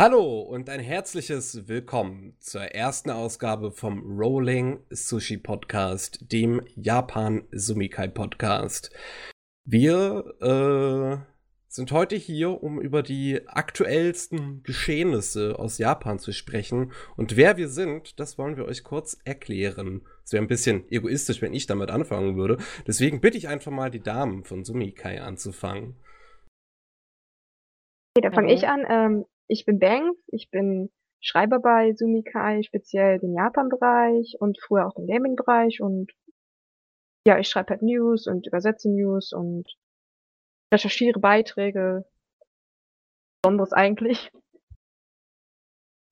Hallo und ein herzliches Willkommen zur ersten Ausgabe vom Rolling Sushi Podcast, dem Japan Sumikai Podcast. Wir äh, sind heute hier, um über die aktuellsten Geschehnisse aus Japan zu sprechen. Und wer wir sind, das wollen wir euch kurz erklären. Es wäre ein bisschen egoistisch, wenn ich damit anfangen würde. Deswegen bitte ich einfach mal die Damen von Sumikai anzufangen. Okay, da fange ich an. Ähm, ich bin Banks, ich bin Schreiber bei Sumikai, speziell den Japan-Bereich und früher auch den Gaming-Bereich und ja, ich schreibe halt News und übersetze News und recherchiere Beiträge. Besonderes eigentlich.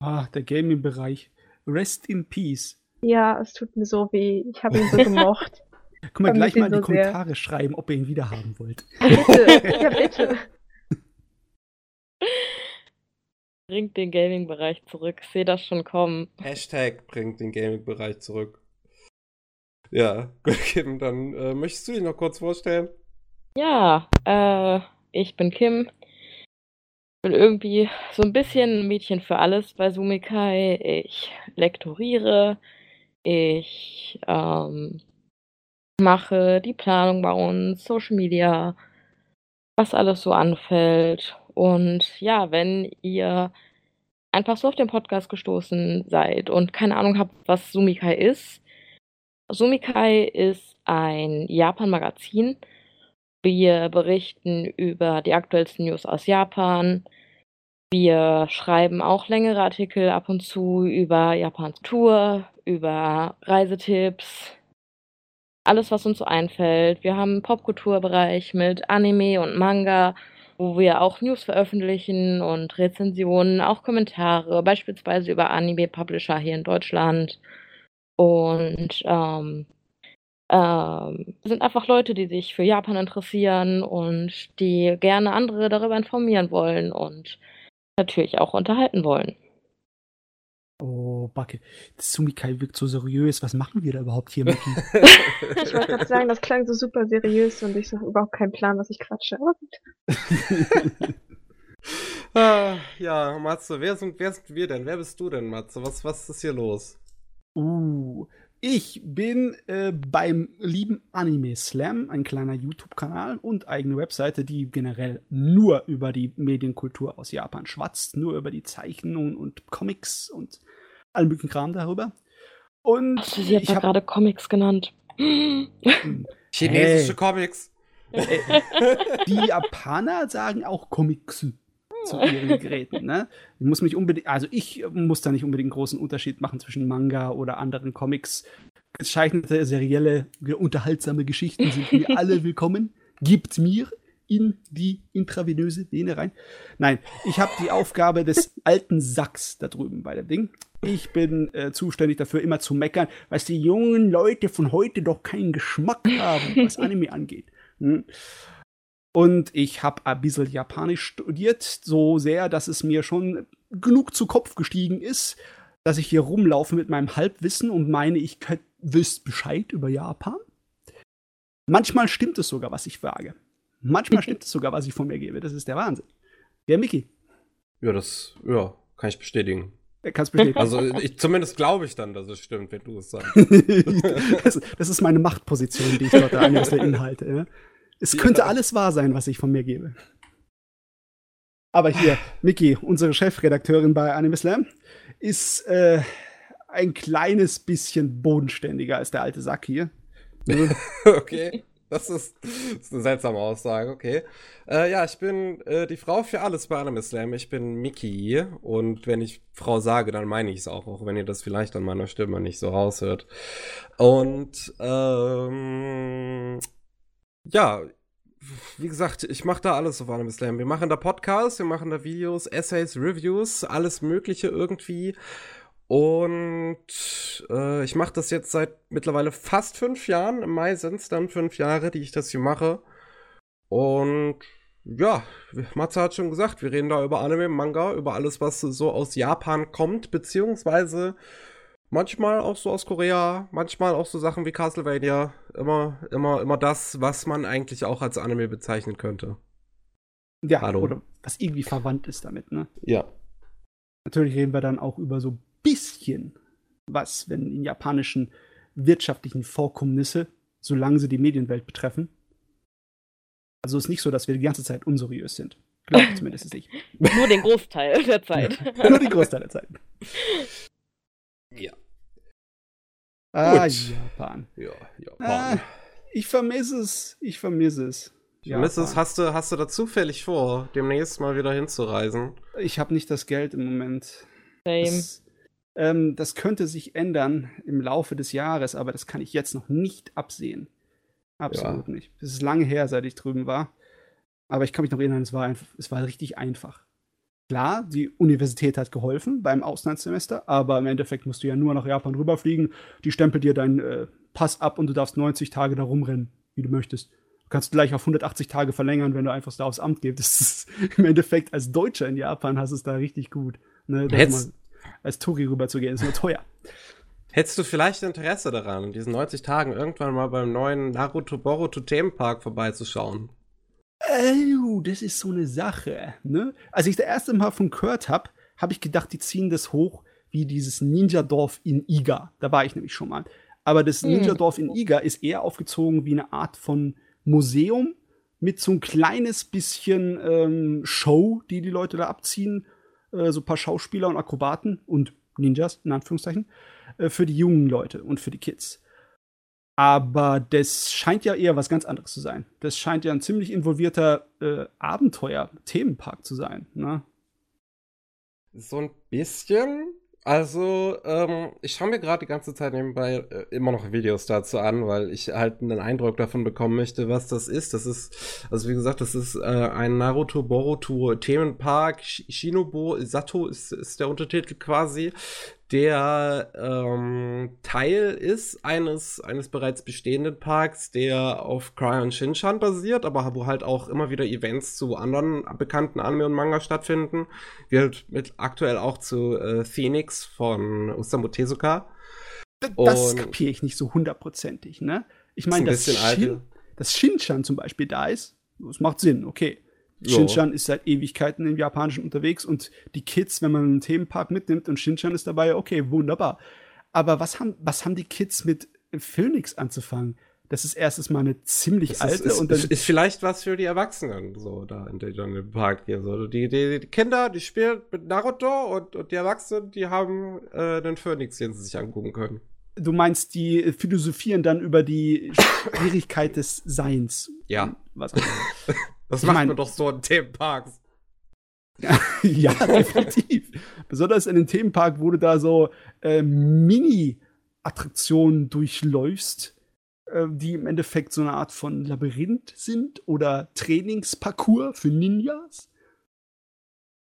Ah, der Gaming-Bereich. Rest in Peace. Ja, es tut mir so weh. Ich habe ihn so gemocht. Guck mal, gleich mal in die so Kommentare sehr. schreiben, ob ihr ihn wieder haben wollt. Bitte, ja bitte. Bringt den Gaming-Bereich zurück. Ich sehe das schon kommen. Hashtag bringt den Gaming-Bereich zurück. Ja, gut, Kim, dann äh, möchtest du dich noch kurz vorstellen? Ja, äh, ich bin Kim. Bin irgendwie so ein bisschen ein Mädchen für alles bei Sumikai. Ich lektoriere. Ich ähm, mache die Planung bei uns, Social Media, was alles so anfällt. Und ja, wenn ihr einfach so auf den Podcast gestoßen seid und keine Ahnung habt, was Sumikai ist. Sumikai ist ein Japan-Magazin wir berichten über die aktuellsten News aus Japan. Wir schreiben auch längere Artikel ab und zu über Japans Tour, über Reisetipps, alles, was uns so einfällt. Wir haben einen Popkulturbereich mit Anime und Manga, wo wir auch News veröffentlichen und Rezensionen, auch Kommentare, beispielsweise über Anime-Publisher hier in Deutschland. Und ähm, ähm, sind einfach Leute, die sich für Japan interessieren und die gerne andere darüber informieren wollen und natürlich auch unterhalten wollen. Oh, Backe. Sumikai wirkt so seriös. Was machen wir da überhaupt hier, Mickey? ich wollte gerade sagen, das klang so super seriös und ich habe überhaupt keinen Plan, was ich quatsche. Aber gut. ah, ja, Matze, wer sind, wer sind wir denn? Wer bist du denn, Matze? Was, was ist hier los? Uh, ich bin äh, beim lieben Anime Slam, ein kleiner YouTube-Kanal und eigene Webseite, die generell nur über die Medienkultur aus Japan schwatzt, nur über die Zeichnungen und Comics und allen möglichen Kram darüber. Und du sie jetzt gerade Comics genannt? Chinesische hey. Comics. die Japaner sagen auch Comics zu ihren Geräten. Ne? Ich muss mich unbedingt, also ich muss da nicht unbedingt einen großen Unterschied machen zwischen Manga oder anderen Comics. Gezeichnete, serielle, unterhaltsame Geschichten sind mir alle willkommen. Gibt mir in die intravenöse Vene rein. Nein, ich habe die Aufgabe des alten Sacks da drüben bei dem Ding. Ich bin äh, zuständig dafür, immer zu meckern, was die jungen Leute von heute doch keinen Geschmack haben, was Anime angeht. Hm? Und ich habe ein bisschen Japanisch studiert, so sehr, dass es mir schon genug zu Kopf gestiegen ist, dass ich hier rumlaufe mit meinem Halbwissen und meine, ich wüsste Bescheid über Japan. Manchmal stimmt es sogar, was ich wage. Manchmal stimmt es sogar, was ich von mir gebe. Das ist der Wahnsinn. Der Mickey. Ja, das ja, kann ich bestätigen. Kannst bestätigen. Also ich, zumindest glaube ich dann, dass es stimmt, wenn du es sagst. das, das, ist meine Machtposition, die ich dort da der Inhalte. Ja? Es könnte alles wahr sein, was ich von mir gebe. Aber hier, Miki, unsere Chefredakteurin bei Anime Slam, ist äh, ein kleines bisschen bodenständiger als der alte Sack hier. okay. Das ist, das ist, eine seltsame Aussage, okay. Äh, ja, ich bin äh, die Frau für alles bei Anime Slam. Ich bin Miki und wenn ich Frau sage, dann meine ich es auch, auch wenn ihr das vielleicht an meiner Stimme nicht so raushört. Und ähm, ja, wie gesagt, ich mache da alles auf Anime Slam. Wir machen da Podcasts, wir machen da Videos, Essays, Reviews, alles Mögliche irgendwie. Und äh, ich mache das jetzt seit mittlerweile fast fünf Jahren. Im Mai sind es dann fünf Jahre, die ich das hier mache. Und ja, Matze hat schon gesagt, wir reden da über Anime, Manga, über alles, was so aus Japan kommt, beziehungsweise Manchmal auch so aus Korea, manchmal auch so Sachen wie Castlevania. Immer, immer, immer das, was man eigentlich auch als Anime bezeichnen könnte. Ja, Hallo. oder was irgendwie verwandt ist damit, ne? Ja. Natürlich reden wir dann auch über so bisschen was, wenn in japanischen wirtschaftlichen Vorkommnisse, solange sie die Medienwelt betreffen. Also es ist nicht so, dass wir die ganze Zeit unseriös sind. Glaube ich zumindest nicht. Nur den Großteil der Zeit. Ja, nur den Großteil der Zeit. Ja. Ah, Gut. Japan. Ja, Ah, Japan. ich vermisse es. Ich vermisse es. Ja, Mrs., Japan. hast du, hast du da zufällig vor, demnächst mal wieder hinzureisen? Ich habe nicht das Geld im Moment. Same. Das, ähm, das könnte sich ändern im Laufe des Jahres, aber das kann ich jetzt noch nicht absehen. Absolut nicht. Es ist lange her, seit ich drüben war. Aber ich kann mich noch erinnern, es war, einfach, es war richtig einfach. Klar, die Universität hat geholfen beim Auslandssemester, aber im Endeffekt musst du ja nur nach Japan rüberfliegen. Die stempelt dir deinen äh, Pass ab und du darfst 90 Tage da rumrennen, wie du möchtest. Du kannst gleich auf 180 Tage verlängern, wenn du einfach da aufs Amt gehst. Das ist im Endeffekt als Deutscher in Japan hast du es da richtig gut. Ne, mal als Touri rüberzugehen, ist nur teuer. Hättest du vielleicht Interesse daran, in diesen 90 Tagen irgendwann mal beim neuen Naruto Boruto Themenpark vorbeizuschauen? Oh, das ist so eine Sache. Ne? Als ich das erste Mal von gehört habe, habe ich gedacht, die ziehen das hoch wie dieses Ninja-Dorf in Iga. Da war ich nämlich schon mal. Aber das Hm. Ninja-Dorf in Iga ist eher aufgezogen wie eine Art von Museum mit so ein kleines bisschen ähm, Show, die die Leute da abziehen. Äh, so ein paar Schauspieler und Akrobaten und Ninjas, in Anführungszeichen, äh, für die jungen Leute und für die Kids. Aber das scheint ja eher was ganz anderes zu sein. Das scheint ja ein ziemlich involvierter äh, Abenteuer-Themenpark zu sein. Ne? So ein bisschen. Also, ähm, ich schaue mir gerade die ganze Zeit nebenbei äh, immer noch Videos dazu an, weil ich halt einen Eindruck davon bekommen möchte, was das ist. Das ist, also wie gesagt, das ist äh, ein Naruto Boruto Themenpark. Sh- Shinobu Sato ist, ist der Untertitel quasi, der ähm, Teil ist eines, eines bereits bestehenden Parks, der auf Cryon Shinchan basiert, aber wo halt auch immer wieder Events zu anderen bekannten Anime und Manga stattfinden. Wie halt mit aktuell auch zu äh, Phoenix von Osamu Tezuka. Das kapiere ich nicht so hundertprozentig. Ne? Ich meine, dass, Shin, dass Shinchan zum Beispiel da ist, das macht Sinn, okay. Shinchan ist seit Ewigkeiten im Japanischen unterwegs und die Kids, wenn man einen Themenpark mitnimmt und Shinchan ist dabei, okay, wunderbar. Aber was haben, was haben die Kids mit Phoenix anzufangen? Das ist erstens mal eine ziemlich Das alte ist, und dann ist, ist vielleicht was für die Erwachsenen, so da in, dann im Park gehen. So. Die, die, die Kinder, die spielen mit Naruto und, und die Erwachsenen, die haben äh, den Phoenix, den sie sich angucken können. Du meinst, die philosophieren dann über die Schwierigkeit des Seins. Ja. Was. Das Ich macht mein- man doch so in Themenparks. ja, definitiv. Besonders in dem Themenpark, wo du da so äh, Mini-Attraktionen durchläufst, äh, die im Endeffekt so eine Art von Labyrinth sind oder Trainingsparcours für Ninjas.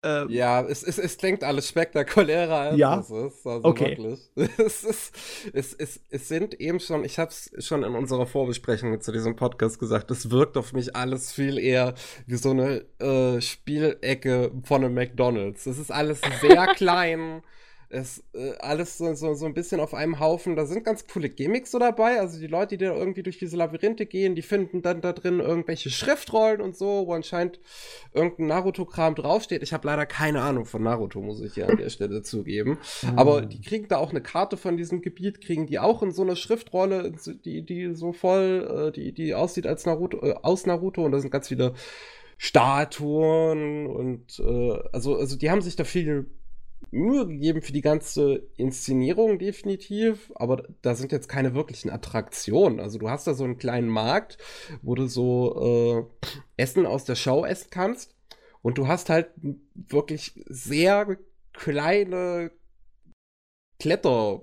Äh, Ja, es, es, es klingt alles spektakulärer, als Ja? es ist. Also Okay. wirklich. Es, ist, es, es, es sind eben schon, ich habe es schon in unserer Vorbesprechung zu diesem Podcast gesagt, es wirkt auf mich alles viel eher wie so eine äh, Spielecke von einem McDonalds. Es ist alles sehr klein. Es äh, alles so, so, so ein bisschen auf einem Haufen. Da sind ganz coole Gimmicks so dabei. Also die Leute, die da irgendwie durch diese Labyrinthe gehen, die finden dann da drin irgendwelche Schriftrollen und so, wo anscheinend irgendein Naruto-Kram draufsteht. Ich habe leider keine Ahnung von Naruto, muss ich hier an der Stelle zugeben. Aber die kriegen da auch eine Karte von diesem Gebiet, kriegen die auch in so eine Schriftrolle, die, die so voll, äh, die, die aussieht als Naruto, äh, aus Naruto und da sind ganz viele Statuen und äh, also, also die haben sich da viel Mühe gegeben für die ganze Inszenierung definitiv, aber da sind jetzt keine wirklichen Attraktionen. Also du hast da so einen kleinen Markt, wo du so äh, Essen aus der Show essen kannst und du hast halt wirklich sehr kleine Kletter,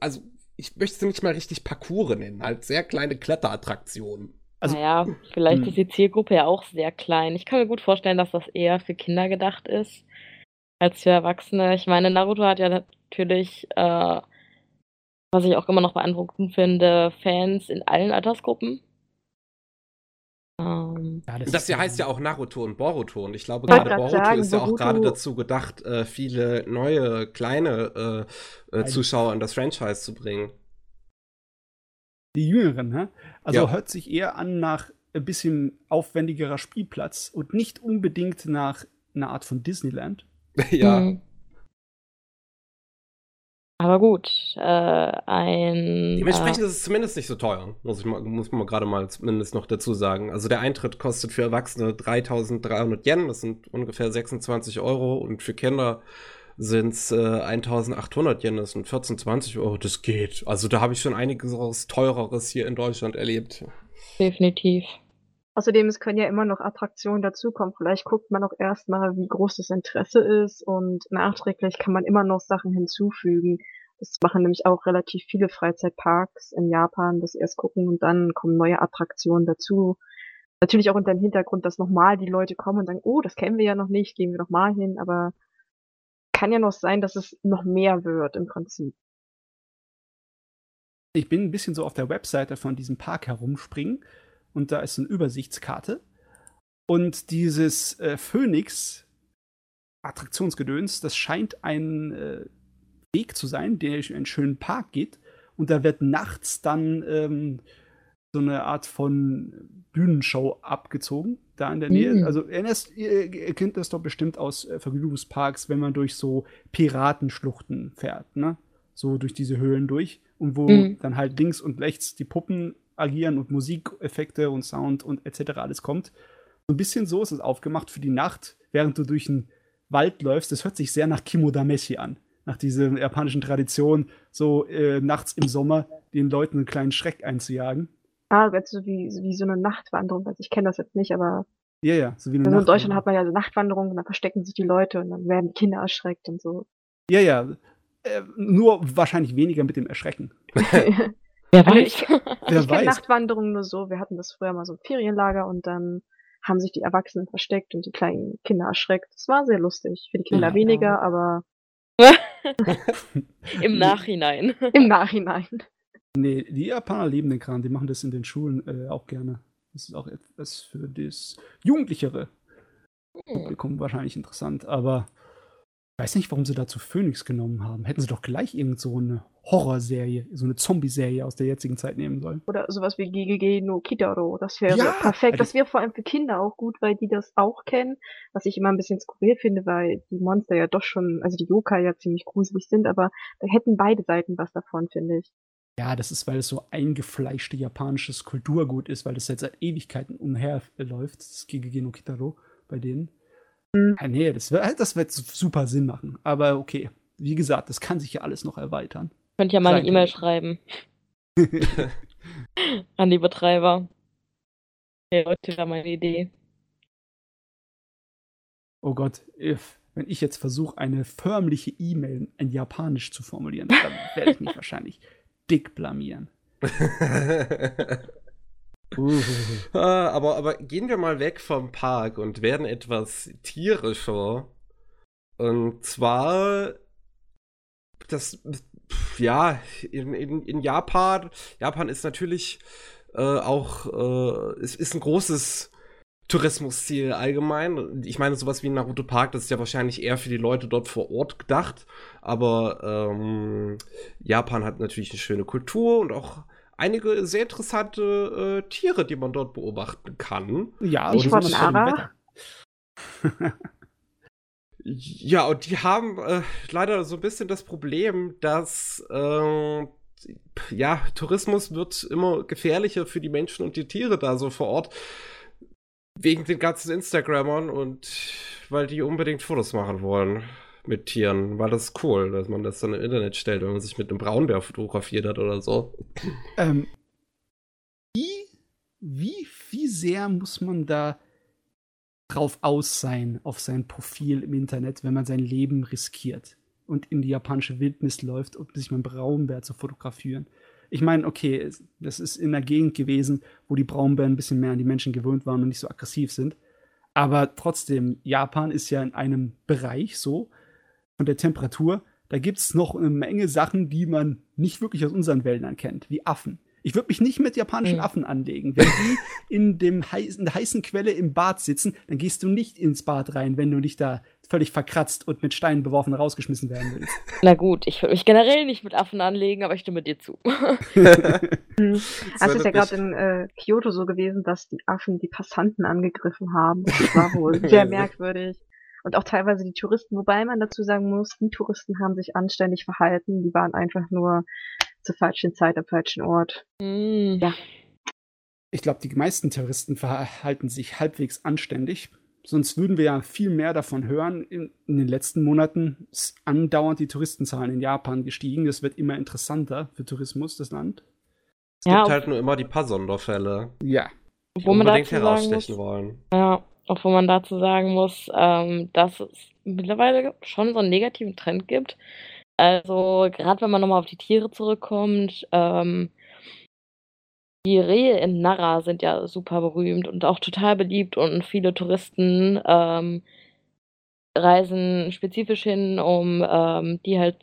also ich möchte sie nicht mal richtig Parcours nennen, halt sehr kleine Kletterattraktionen. Also- naja, vielleicht Hm. ist die Zielgruppe ja auch sehr klein. Ich kann mir gut vorstellen, dass das eher für Kinder gedacht ist als für Erwachsene. Ich meine, Naruto hat ja natürlich, äh, was ich auch immer noch beeindruckend finde, Fans in allen Altersgruppen. Ähm, Ja, Das hier heißt ja auch Naruto und Boruto und ich glaube gerade Boruto sagen, ist ja auch gerade dazu gedacht, äh, viele neue, kleine äh, äh, Zuschauer in das Franchise zu bringen. Die Jüngeren, ne? Also Ja. hört sich eher an nach ein bisschen aufwendigerer Spielplatz und nicht unbedingt nach einer Art von Disneyland. ja. hm. Aber gut, äh, ein. Dementsprechend äh, ist es zumindest nicht so teuer, muss ich mal, muss man gerade mal zumindest noch dazu sagen. Also der Eintritt kostet für Erwachsene 3300 Yen, das sind ungefähr 26 Euro, und für Kinder sind es äh, 1800 Yen, das sind 14, 20 Euro, das geht. Also da habe ich schon einiges teureres hier in Deutschland erlebt. definitiv. Außerdem, es können ja immer noch Attraktionen dazukommen. Vielleicht guckt man auch erstmal, wie groß das Interesse ist und nachträglich kann man immer noch Sachen hinzufügen. Das machen nämlich auch relativ viele Freizeitparks in Japan, sie erst gucken und dann kommen neue Attraktionen dazu. Natürlich auch unter dem Hintergrund, dass nochmal die Leute kommen und sagen, oh, das kennen wir ja noch nicht, gehen wir noch mal hin, aber kann ja noch sein, dass es noch mehr wird im Prinzip. Ich bin ein bisschen so auf der Webseite von diesem Park herumspringen und da ist eine Übersichtskarte. Und dieses äh, Phoenix Attraktionsgedöns, das scheint ein äh, Weg zu sein, der durch einen schönen Park geht. Und da wird nachts dann ähm, so eine Art von Bühnenshow abgezogen, da in der Nähe. Mhm. Also ihr, ihr kennt das doch bestimmt aus äh, Vergnügungsparks, wenn man durch so Piratenschluchten fährt, ne? So durch diese Höhlen durch. Und wo Mhm. dann halt links und rechts die Puppen agieren und Musikeffekte und Sound und etc. alles kommt. So ein bisschen so ist es aufgemacht für die Nacht, während du durch einen Wald läufst. Das hört sich sehr nach Kimodameshi an. Nach dieser japanischen Tradition, so äh, nachts im Sommer den Leuten einen kleinen Schreck einzujagen. Ah, jetzt so wie, wie so eine Nachtwanderung. Also ich kenne das jetzt nicht, aber Ja, ja, so wie eine also in Deutschland hat man ja so Nachtwanderungen und dann verstecken sich die Leute und dann werden die Kinder erschreckt und so. Ja, ja. Äh, nur wahrscheinlich weniger mit dem Erschrecken. Wer Also weiß. ich, Wer ich kenne. Nachtwanderungen nur so. Wir hatten das früher mal so ein Ferienlager und dann haben sich die Erwachsenen versteckt und die kleinen Kinder erschreckt. Das war sehr lustig. Für die Kinder Ja. weniger, aber Im Nachhinein. im Nachhinein. Nee, die Japaner leben den Kram, die machen das in den Schulen äh, auch gerne. Das ist auch etwas für das jugendlichere Publikum wahrscheinlich interessant, aber ich weiß nicht, warum sie dazu Phoenix genommen haben. Hätten sie doch gleich irgend so eine Horrorserie, so eine Zombie-Serie aus der jetzigen Zeit nehmen sollen. Oder sowas wie GGG no Kitaro. Das wäre Ja, perfekt. also- Das wäre vor allem für Kinder auch gut, weil die das auch kennen. Was ich immer ein bisschen skurril finde, weil die Monster ja doch schon, also die Yokai ja ziemlich gruselig sind, aber da hätten beide Seiten was davon, finde ich. Ja, das ist, weil es so eingefleischte japanisches Kulturgut ist, weil das jetzt seit Ewigkeiten umherläuft, das GGG no Kitaro bei denen. Mhm. Ja, nee, das wird, das wird super Sinn machen. Aber okay, wie gesagt, das kann sich ja alles noch erweitern. Könnt ja mal eine Seid E-Mail schreiben an die Betreiber. Hey Leute, wir haben eine Idee. Oh Gott, if, wenn ich jetzt versuche, eine förmliche E-Mail in Japanisch zu formulieren, dann werde ich mich wahrscheinlich dick blamieren. Ah, aber, aber gehen wir mal weg vom Park und werden etwas tierischer. Und zwar das, ja, in, in, in Japan, Japan ist natürlich äh, auch, äh, es ist ein großes Tourismusziel allgemein. Ich meine, sowas wie Naruto Park, das ist ja wahrscheinlich eher für die Leute dort vor Ort gedacht. Aber ähm, Japan hat natürlich eine schöne Kultur und auch einige sehr interessante äh, Tiere, die man dort beobachten kann. Ja, Ich bei dem Nara. Wetter. Ja, und die haben äh, leider so ein bisschen das Problem, dass ähm, ja, Tourismus wird immer gefährlicher für die Menschen und die Tiere da so vor Ort. Wegen den ganzen Instagrammern und weil die unbedingt Fotos machen wollen mit Tieren. Weil das cool, dass man das dann im Internet stellt, wenn man sich mit einem Braunbär fotografiert hat oder so. Ähm, wie, wie, wie sehr muss man da drauf aus sein auf sein Profil im Internet, wenn man sein Leben riskiert und in die japanische Wildnis läuft, um sich mal einen Braunbär zu fotografieren? Ich meine, okay, das ist in einer Gegend gewesen, wo die Braunbären ein bisschen mehr an die Menschen gewöhnt waren und nicht so aggressiv sind. Aber trotzdem, Japan ist ja in einem Bereich so von der Temperatur, da gibt es noch eine Menge Sachen, die man nicht wirklich aus unseren Wäldern kennt, wie Affen. Ich würde mich nicht mit japanischen Mhm. Affen anlegen. Wenn die in, dem heißen, in der heißen Quelle im Bad sitzen, dann gehst du nicht ins Bad rein, wenn du nicht da völlig verkratzt und mit Steinen beworfen rausgeschmissen werden willst. Na gut, ich würde mich generell nicht mit Affen anlegen, aber ich stimme dir zu. Also ist ja gerade in äh, Kyoto so gewesen, dass die Affen die Passanten angegriffen haben. Das war wohl sehr merkwürdig. Und auch teilweise die Touristen, wobei man dazu sagen muss, die Touristen haben sich anständig verhalten, die waren einfach nur zur falschen Zeit am falschen Ort. Mm. Ja. Ich glaube, die meisten Terroristen verhalten sich halbwegs anständig. Sonst würden wir ja viel mehr davon hören. In, in, den letzten Monaten ist andauernd die Touristenzahlen in Japan gestiegen. Das wird immer interessanter für Tourismus, das Land. Es ja, gibt halt nur immer die paar Sonderfälle. Ja. Wo man unbedingt herausstechen muss, wollen. Ja, obwohl man dazu sagen muss, ähm, dass es mittlerweile schon so einen negativen Trend gibt. Also, gerade wenn man nochmal auf die Tiere zurückkommt, ähm, die Rehe in Nara sind ja super berühmt und auch total beliebt und viele Touristen ähm, reisen spezifisch hin, um ähm, die halt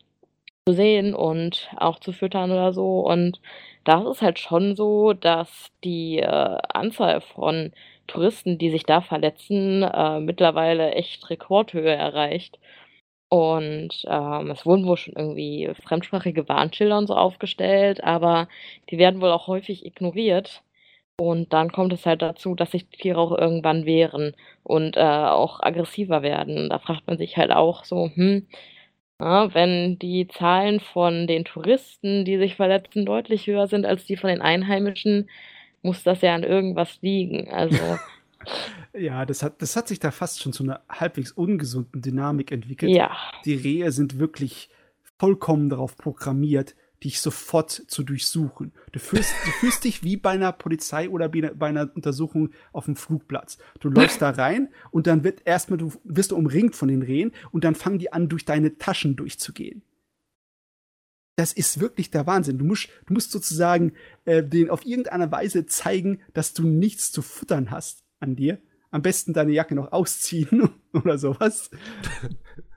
zu sehen und auch zu füttern oder so. Und da ist halt schon so, dass die äh, Anzahl von Touristen, die sich da verletzen, äh, mittlerweile echt Rekordhöhe erreicht. Und ähm, es wurden wohl schon irgendwie fremdsprachige Warnschilder und so aufgestellt, aber die werden wohl auch häufig ignoriert. Und dann kommt es halt dazu, dass sich die Tiere auch irgendwann wehren und äh, auch aggressiver werden. Da fragt man sich halt auch so, hm, ja, wenn die Zahlen von den Touristen, die sich verletzen, deutlich höher sind als die von den Einheimischen, muss das ja an irgendwas liegen. Also. Ja, das hat, das hat sich da fast schon zu einer halbwegs ungesunden Dynamik entwickelt. Ja. Die Rehe sind wirklich vollkommen darauf programmiert, dich sofort zu durchsuchen. Du fühlst, du fühlst dich wie bei einer Polizei oder bei einer Untersuchung auf dem Flugplatz. Du läufst da rein und dann wird erstmal, du wirst du umringt von den Rehen und dann fangen die an, durch deine Taschen durchzugehen. Das ist wirklich der Wahnsinn. Du musst, du musst sozusagen äh, den auf irgendeine Weise zeigen, dass du nichts zu futtern hast an dir. Am besten deine Jacke noch ausziehen oder sowas.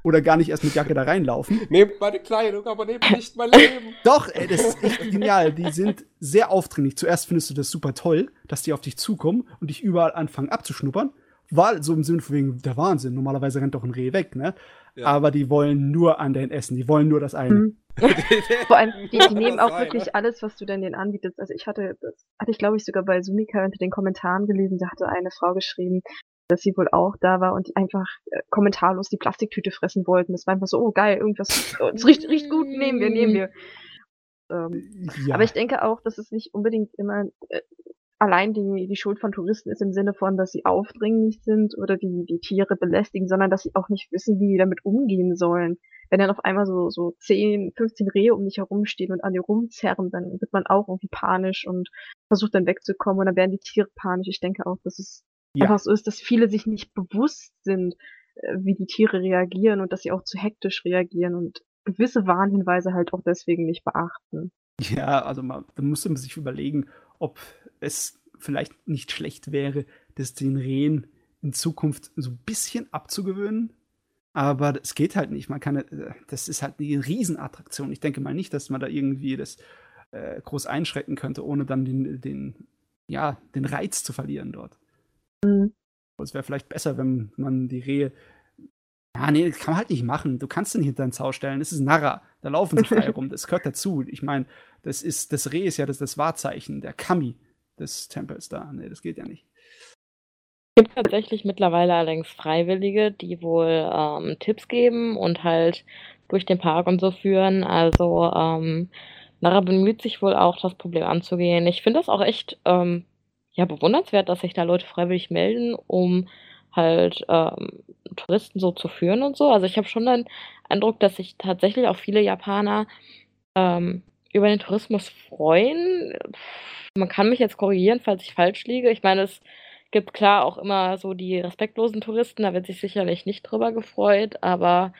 Oder gar nicht erst mit Jacke da reinlaufen. Nehmt meine Kleidung, aber nehmt nicht mein Leben. Doch, ey, das ist echt genial. Die sind sehr aufdringlich. Zuerst findest du das super toll, dass die auf dich zukommen und dich überall anfangen abzuschnuppern. War so im Sinne von wegen der Wahnsinn. Normalerweise rennt doch ein Reh weg, ne? Ja. Aber die wollen nur an dein Essen. Die wollen nur das eine. Mhm. Vor allem, die, die nehmen auch wirklich alles, was du denn denen anbietest. Also ich hatte, das hatte ich glaube ich sogar bei Sumika unter den Kommentaren gelesen, da hatte eine Frau geschrieben, dass sie wohl auch da war und die einfach äh, kommentarlos die Plastiktüte fressen wollten. Das war einfach so, oh geil, irgendwas, oh, es riecht, riecht gut, nehmen wir, nehmen wir. Ähm, Ja. Aber ich denke auch, dass es nicht unbedingt immer äh, allein die, die Schuld von Touristen ist im Sinne von, dass sie aufdringlich sind oder die, die Tiere belästigen, sondern dass sie auch nicht wissen, wie die damit umgehen sollen. Wenn dann auf einmal so, so 10, 15 Rehe um dich herumstehen und an dir rumzerren, dann wird man auch irgendwie panisch und versucht dann wegzukommen und dann werden die Tiere panisch. Ich denke auch, dass es Ja. einfach so ist, dass viele sich nicht bewusst sind, äh, wie die Tiere reagieren und dass sie auch zu hektisch reagieren und gewisse Warnhinweise halt auch deswegen nicht beachten. Ja, also man, man sich überlegen, ob es vielleicht nicht schlecht wäre, das den Rehen in Zukunft so ein bisschen abzugewöhnen. Aber das geht halt nicht. Man kann, äh, das ist halt eine Riesenattraktion. Ich denke mal nicht, dass man da irgendwie das äh, groß einschrecken könnte, ohne dann den, den, ja, den Reiz zu verlieren dort. Mhm. Es wäre vielleicht besser, wenn man die Rehe. Ja, nee, das kann man halt nicht machen. Du kannst den hinter den Zaun stellen. Das ist Narra. Da laufen sie frei rum. Das gehört dazu. Ich meine, das ist, das Reh ist ja das, das Wahrzeichen, der Kami des Tempels da. Nee, das geht ja nicht. Es gibt tatsächlich mittlerweile allerdings Freiwillige, die wohl ähm, Tipps geben und halt durch den Park und so führen. Also ähm, Nara bemüht sich wohl auch, das Problem anzugehen. Ich finde das auch echt ähm, ja, bewundernswert, dass sich da Leute freiwillig melden, um halt ähm, Touristen so zu führen und so. Also ich habe schon den Eindruck, dass sich tatsächlich auch viele Japaner ähm, über den Tourismus freuen. Man kann mich jetzt korrigieren, falls ich falsch liege. Ich meine, es gibt klar auch immer so die respektlosen Touristen, da wird sich sicherlich nicht drüber gefreut, aber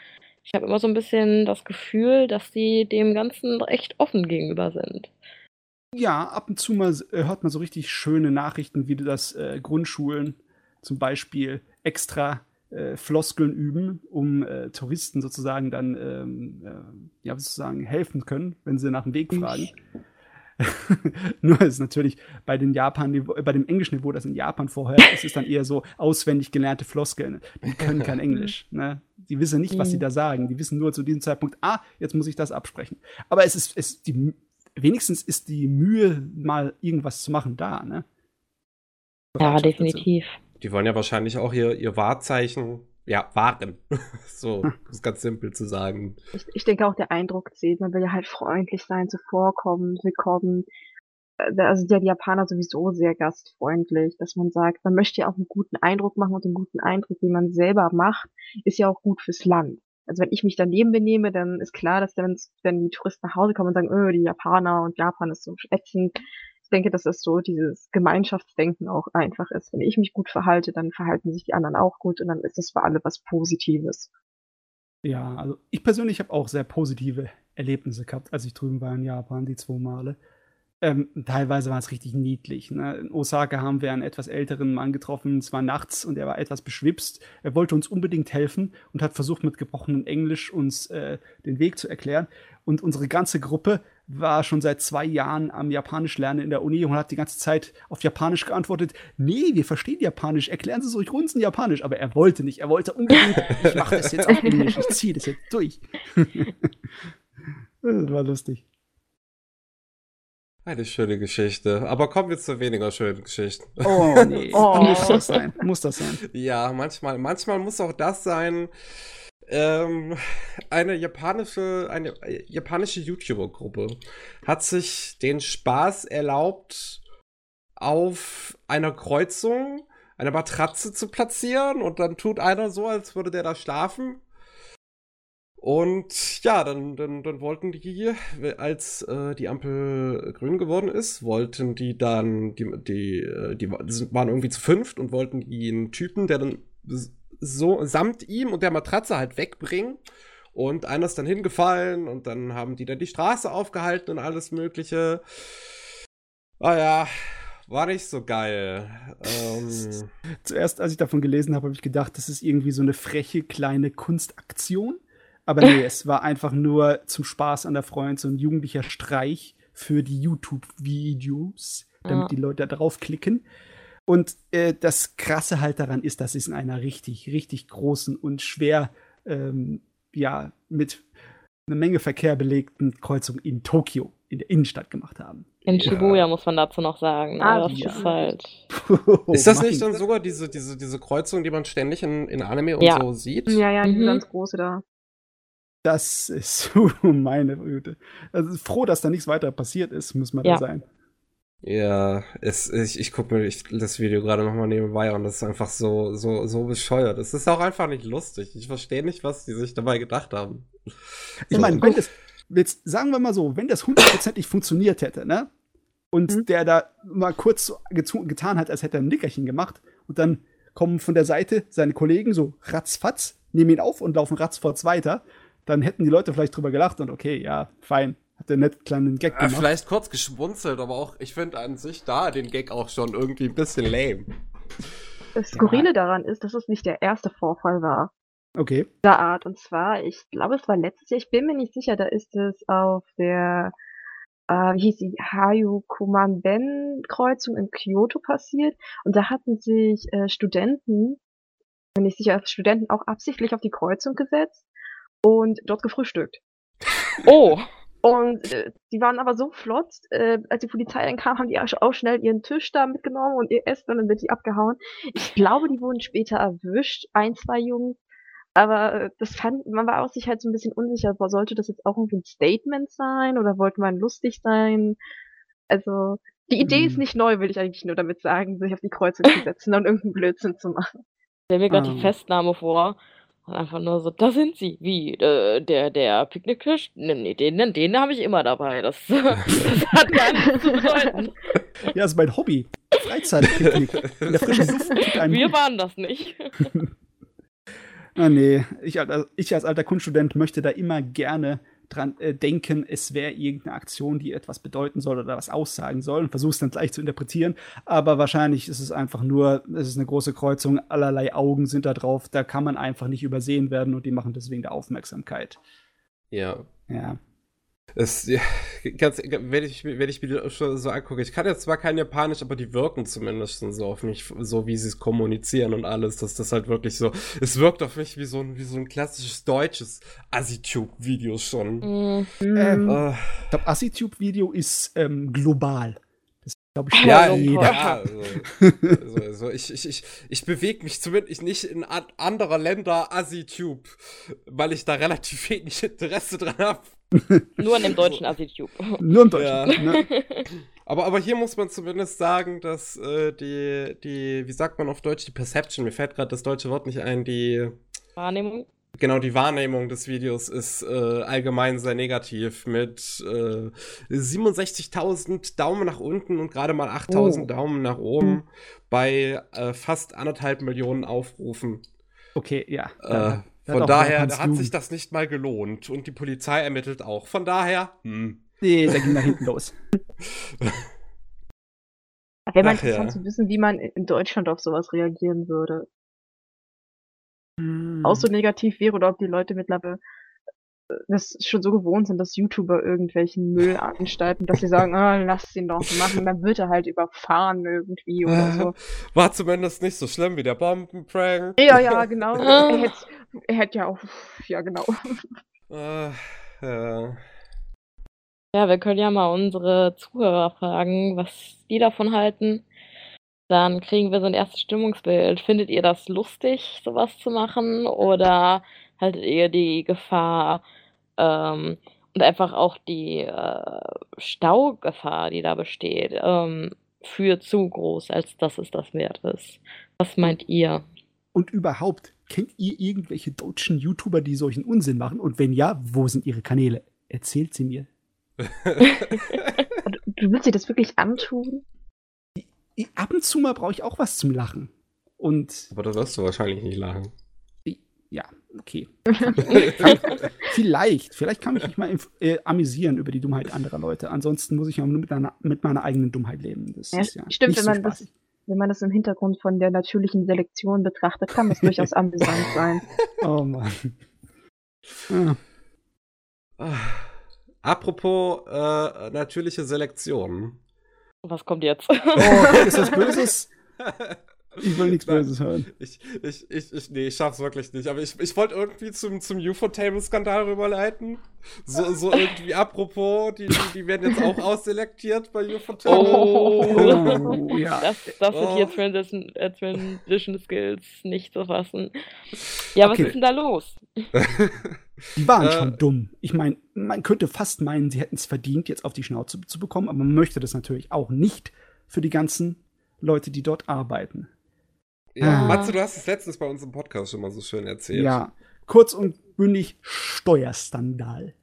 ich habe immer so ein bisschen das Gefühl, dass die dem Ganzen echt offen gegenüber sind. Ja, ab und zu mal äh, hört man so richtig schöne Nachrichten, wie das äh, Grundschulen zum Beispiel extra äh, Floskeln üben, um äh, Touristen sozusagen dann ähm, äh, ja, sozusagen helfen können, wenn sie nach dem Weg fragen. Nur ist natürlich bei den Japan bei dem englischen Niveau, das in Japan vorher ist, ist dann eher so auswendig gelernte Floskeln. Die können kein Englisch. Ne? Die wissen nicht, was sie da sagen. Die wissen nur zu diesem Zeitpunkt, ah, jetzt muss ich das absprechen. Aber es ist, es, die, wenigstens ist die Mühe, mal irgendwas zu machen, da, ne? Ja, Bereitschaft dazu. Die wollen ja wahrscheinlich auch ihr, ihr Wahrzeichen ja, waren. so, das ist ganz simpel zu sagen. Ich, ich denke auch, der Eindruck zählt. Man will ja halt freundlich sein, zuvorkommen, willkommen. Äh, Also der Japaner sowieso sehr gastfreundlich, dass man sagt, man möchte ja auch einen guten Eindruck machen und den guten Eindruck, den man selber macht, ist ja auch gut fürs Land. Also wenn ich mich daneben benehme, dann ist klar, dass dann, wenn die Touristen nach Hause kommen und sagen, öh, die Japaner und Japan ist so ätzend. Ich denke, dass das so dieses Gemeinschaftsdenken auch einfach ist. Wenn ich mich gut verhalte, dann verhalten sich die anderen auch gut und dann ist das für alle was Positives. Ja, also ich persönlich habe auch sehr positive Erlebnisse gehabt, als ich drüben war in Japan, die zwei Male. Ähm, teilweise war es richtig niedlich. Ne? In Osaka haben wir einen etwas älteren Mann getroffen, es war nachts und er war etwas beschwipst. Er wollte uns unbedingt helfen und hat versucht, mit gebrochenem Englisch uns äh, den Weg zu erklären. Und unsere ganze Gruppe war schon seit zwei Jahren am Japanisch lernen in der Uni und hat die ganze Zeit auf Japanisch geantwortet. Nee, wir verstehen Japanisch, erklären Sie es ruhig uns in Japanisch. Aber er wollte nicht, er wollte unbedingt, ich mache das jetzt auf Englisch, ich ziehe das jetzt durch. das war lustig. Eine schöne Geschichte. Aber kommen wir zu weniger schönen Geschichten. Oh nee, Oh. muss das sein, muss das sein. Ja, manchmal, manchmal muss auch das sein. Ähm, eine japanische, eine äh, japanische YouTuber-Gruppe hat sich den Spaß erlaubt, auf einer Kreuzung eine Matratze zu platzieren und dann tut einer so, als würde der da schlafen. Und ja, dann, dann, dann wollten die, als äh, die Ampel grün geworden ist, wollten die dann, die, die, äh, die waren irgendwie zu fünft und wollten den Typen, der dann so samt ihm und der Matratze halt wegbringen. Und einer ist dann hingefallen und dann haben die dann die Straße aufgehalten und alles Mögliche. Ah ja, war nicht so geil. Ähm, Zuerst, als ich davon gelesen habe, habe ich gedacht, das ist irgendwie so eine freche kleine Kunstaktion. Aber nee, es war einfach nur zum Spaß an der Freund so ein jugendlicher Streich für die YouTube-Videos, damit Ja. die Leute da draufklicken. Und äh, das Krasse halt daran ist, dass sie es in einer richtig, richtig großen und schwer, ähm, ja, mit einer Menge Verkehr belegten Kreuzung in Tokio, in der Innenstadt gemacht haben. In Ja. Shibuya muss man dazu noch sagen. Ne? Ah, das ja. ist halt. ist das nicht dann sogar diese, diese, diese Kreuzung, die man ständig in, in Anime und Ja. so sieht? Ja, ja, die Mhm. ganz große da. Das ist so meine Güte. Also froh, dass da nichts weiter passiert ist, muss man Ja. da sein. Ja, es, ich, ich gucke mir ich, das Video gerade nochmal nebenbei und das ist einfach so, so, so bescheuert. Es ist auch einfach nicht lustig. Ich verstehe nicht, was die sich dabei gedacht haben. Ich meine, wenn das, jetzt sagen wir mal so, wenn das hundertprozentig funktioniert hätte, ne? Und Mhm. der da mal kurz getan hat, als hätte er ein Nickerchen gemacht und dann kommen von der Seite seine Kollegen so ratzfatz, nehmen ihn auf und laufen ratzfatz weiter, dann hätten die Leute vielleicht drüber gelacht und okay, ja, fein, hat der nett kleinen Gag Äh, gemacht. vielleicht kurz geschmunzelt, aber auch, ich finde an sich da den Gag auch schon irgendwie ein bisschen lame. Das Skurrile daran ist, dass es nicht der erste Vorfall war. Okay. dieser Art. Und zwar, ich glaube, es war letztes Jahr, ich bin mir nicht sicher, da ist es auf der, äh, wie hieß die, Hayukuman-Ben-Kreuzung in Kyoto passiert. Und da hatten sich äh, Studenten, bin ich sicher, Studenten auch absichtlich auf die Kreuzung gesetzt und dort gefrühstückt. Oh, Und äh, die waren aber so flott, äh, als die Polizei dann kam, haben die auch schnell ihren Tisch da mitgenommen und ihr Essen und dann sind die abgehauen. Ich glaube, die wurden später erwischt, ein, zwei Jungs. Aber äh, das fand, man war auch sich halt so ein bisschen unsicher, sollte das jetzt auch irgendwie ein Statement sein oder wollte man lustig sein? Also, die Idee ist Hm. nicht neu, will ich eigentlich nur damit sagen, sich auf die Kreuzung zu setzen und irgendeinen Blödsinn zu machen. stell mir gerade Ah. die Festnahme vor. Und einfach nur so, da sind sie. Wie? Äh, der, der Picknicktisch? Nee, nee, den, den habe ich immer dabei. Das, das hat gar nichts zu bedeuten. Ja, ist mein Hobby. Freizeitpicknick. In der frischen Luft tut einem Wir gut. waren das nicht. Ah, nee, ich, als- ich als alter Kunststudent möchte da immer gerne dran äh, denken, es wäre irgendeine Aktion, die etwas bedeuten soll oder was aussagen soll und versuche es dann gleich zu interpretieren. Aber wahrscheinlich ist es einfach nur, es ist eine große Kreuzung, allerlei Augen sind da drauf, da kann man einfach nicht übersehen werden und die machen deswegen der Aufmerksamkeit. Ja. Ja. Es, ja, ganz, wenn ich, wenn ich mir die schon so angucke, ich kann jetzt zwar kein Japanisch, aber die wirken zumindest so auf mich, so wie sie es kommunizieren und alles, dass das halt wirklich so, es wirkt auf mich wie so ein, wie so ein klassisches deutsches Asitube-Video schon. Mm, Ähm, Äh, Ich glaube, AssiTube-Video ist ähm, global. Das Glaube ich, Ja, Ja, jeder. ja, also, also, also ich, ich, ich, ich bewege mich zumindest nicht in an anderer Länder Assi-Tube, weil ich da relativ wenig Interesse dran habe. Nur an dem deutschen Assi-Tube. Nur im Deutschen. Ne? Aber, aber hier muss man zumindest sagen, dass äh, die, die, wie sagt man auf Deutsch, die Perception, mir fällt gerade das deutsche Wort nicht ein, die, Wahrnehmung. genau, die Wahrnehmung des Videos ist äh, allgemein sehr negativ mit äh, 67.000 Daumen nach unten und gerade mal 8.000 Oh. Daumen nach oben bei äh, fast anderthalb Millionen Aufrufen. Okay, ja. Da- da von daher Japans hat sich das nicht mal gelohnt und die Polizei ermittelt auch. Von daher, hm. Nee, da ging nach hinten los. Wäre mal interessant zu wissen, wie man in Deutschland auf sowas reagieren würde. Hm. Auch so negativ wäre oder ob die Leute mittlerweile äh, das schon so gewohnt sind, dass YouTuber irgendwelchen Müll anstalten, dass sie sagen, ah, lass ihn doch machen, dann wird er halt überfahren irgendwie oder so. war zumindest nicht so schlimm wie der Bombenprank. Ja, ja, genau. Er hätte, er hätte ja auch, ja, genau. Äh, ja. Ja, wir können ja mal unsere Zuhörer fragen, was die davon halten. Dann kriegen wir so ein erstes Stimmungsbild. Findet ihr das lustig, sowas zu machen? Oder haltet ihr die Gefahr ähm, und einfach auch die äh, Staugefahr, die da besteht, ähm, für zu groß, als dass es das wert ist? Was meint ihr? Und überhaupt, kennt ihr irgendwelche deutschen YouTuber, die solchen Unsinn machen? Und wenn ja, wo sind ihre Kanäle? Erzählt sie mir. Du willst dir das wirklich antun? Ab und zu mal brauche ich auch was zum Lachen. Und Aber da wirst du wahrscheinlich nicht lachen. ja, okay. vielleicht, vielleicht kann ich mich mal äh, amüsieren über die Dummheit anderer Leute. Ansonsten muss ich ja nur mit, einer, mit meiner eigenen Dummheit leben. Das Ja, ist ja stimmt, nicht wenn so man das- spaßig. Wenn man das im Hintergrund von der natürlichen Selektion betrachtet, kann das durchaus amüsant sein. Oh Mann. Ah, Ah. Apropos äh, natürliche Selektion. Was kommt jetzt? Oh, ist das Böses? Ich will nichts. Böses hören. Ich, ich, ich, ich, nee, ich schaff's wirklich nicht. Aber ich, ich wollte irgendwie zum, zum UFO-Table-Skandal rüberleiten. So, so irgendwie apropos, die, die, die werden jetzt auch ausselektiert bei UFO-Table. Oh. Oh, ja. Das, das sind Oh. hier Transition, äh, Transition Skills nicht zu fassen. Ja, was Okay. ist denn da los? Die waren Äh. schon dumm. Ich meine, man könnte fast meinen, sie hätten es verdient, jetzt auf die Schnauze zu bekommen, aber man möchte das natürlich auch nicht für die ganzen Leute, die dort arbeiten. Ja, Ah. Matze, du hast es letztens bei uns im Podcast schon mal so schön erzählt. Ja, kurz und bündig Steuerskandal.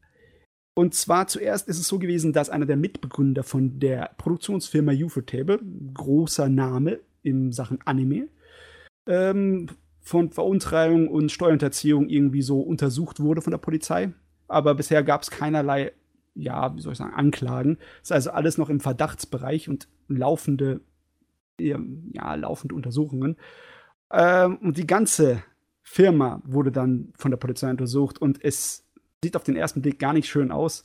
Und zwar zuerst ist es so gewesen, dass einer der Mitbegründer von der Produktionsfirma Ufotable, großer Name in Sachen Anime, ähm, von Veruntreibung und Steuerhinterziehung irgendwie so untersucht wurde von der Polizei. Aber bisher gab es keinerlei, ja, wie soll ich sagen, Anklagen. Es ist also alles noch im Verdachtsbereich und laufende, ja, laufende Untersuchungen. Ähm, und die ganze Firma wurde dann von der Polizei untersucht und es sieht auf den ersten Blick gar nicht schön aus.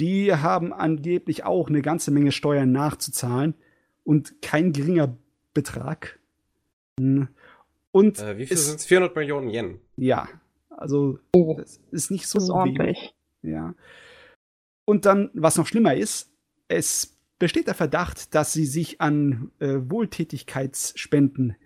Die haben angeblich auch eine ganze Menge Steuern nachzuzahlen und kein geringer Betrag. Hm. Und Äh, wie viel sind es? 400 Millionen Yen. ja, also Oh. das ist nicht so Das ordentlich. Ja. Und dann, was noch schlimmer ist, es besteht der Verdacht, dass sie sich an äh, Wohltätigkeitsspenden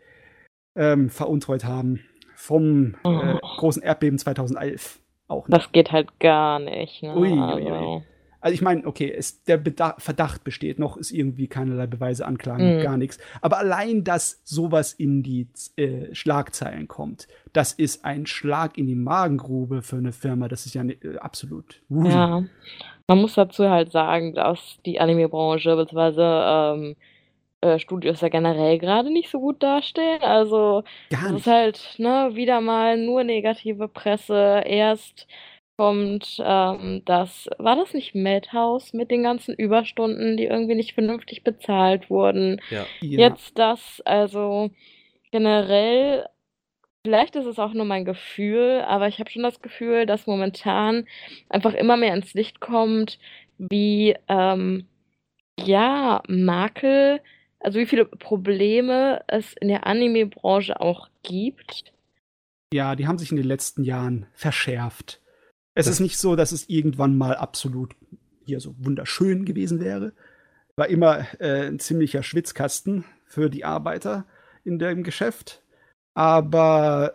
ähm, veruntreut haben. Vom äh, Oh. großen Erdbeben 2011 auch. noch. Das geht halt gar nicht. Ne? Ui, ui, also, ui. Also ich meine, okay, es, der Beda Verdacht besteht noch, ist irgendwie keinerlei Beweise, Anklagen, Mhm. gar nichts. Aber allein, dass sowas in die äh, Schlagzeilen kommt, das ist ein Schlag in die Magengrube für eine Firma. Das ist ja ne, äh, absolut. Uh. ja. Man muss dazu halt sagen, dass die Anime-Branche bzw. Ähm, äh, Studios ja generell gerade nicht so gut dastehen. Also nicht. ist halt, ne, wieder mal nur negative Presse. Erst kommt ähm, das, war das nicht Madhouse mit den ganzen Überstunden, die irgendwie nicht vernünftig bezahlt wurden? Ja. Ja. Jetzt das, also generell, vielleicht ist es auch nur mein Gefühl, aber ich habe schon das Gefühl, dass momentan einfach immer mehr ins Licht kommt, wie, ähm, ja, Makel, also wie viele Probleme es in der Anime-Branche auch gibt. Ja, die haben sich in den letzten Jahren verschärft. Es Das- ist nicht so, dass es irgendwann mal absolut hier so wunderschön gewesen wäre. war immer äh, ein ziemlicher Schwitzkasten für die Arbeiter in dem Geschäft. Aber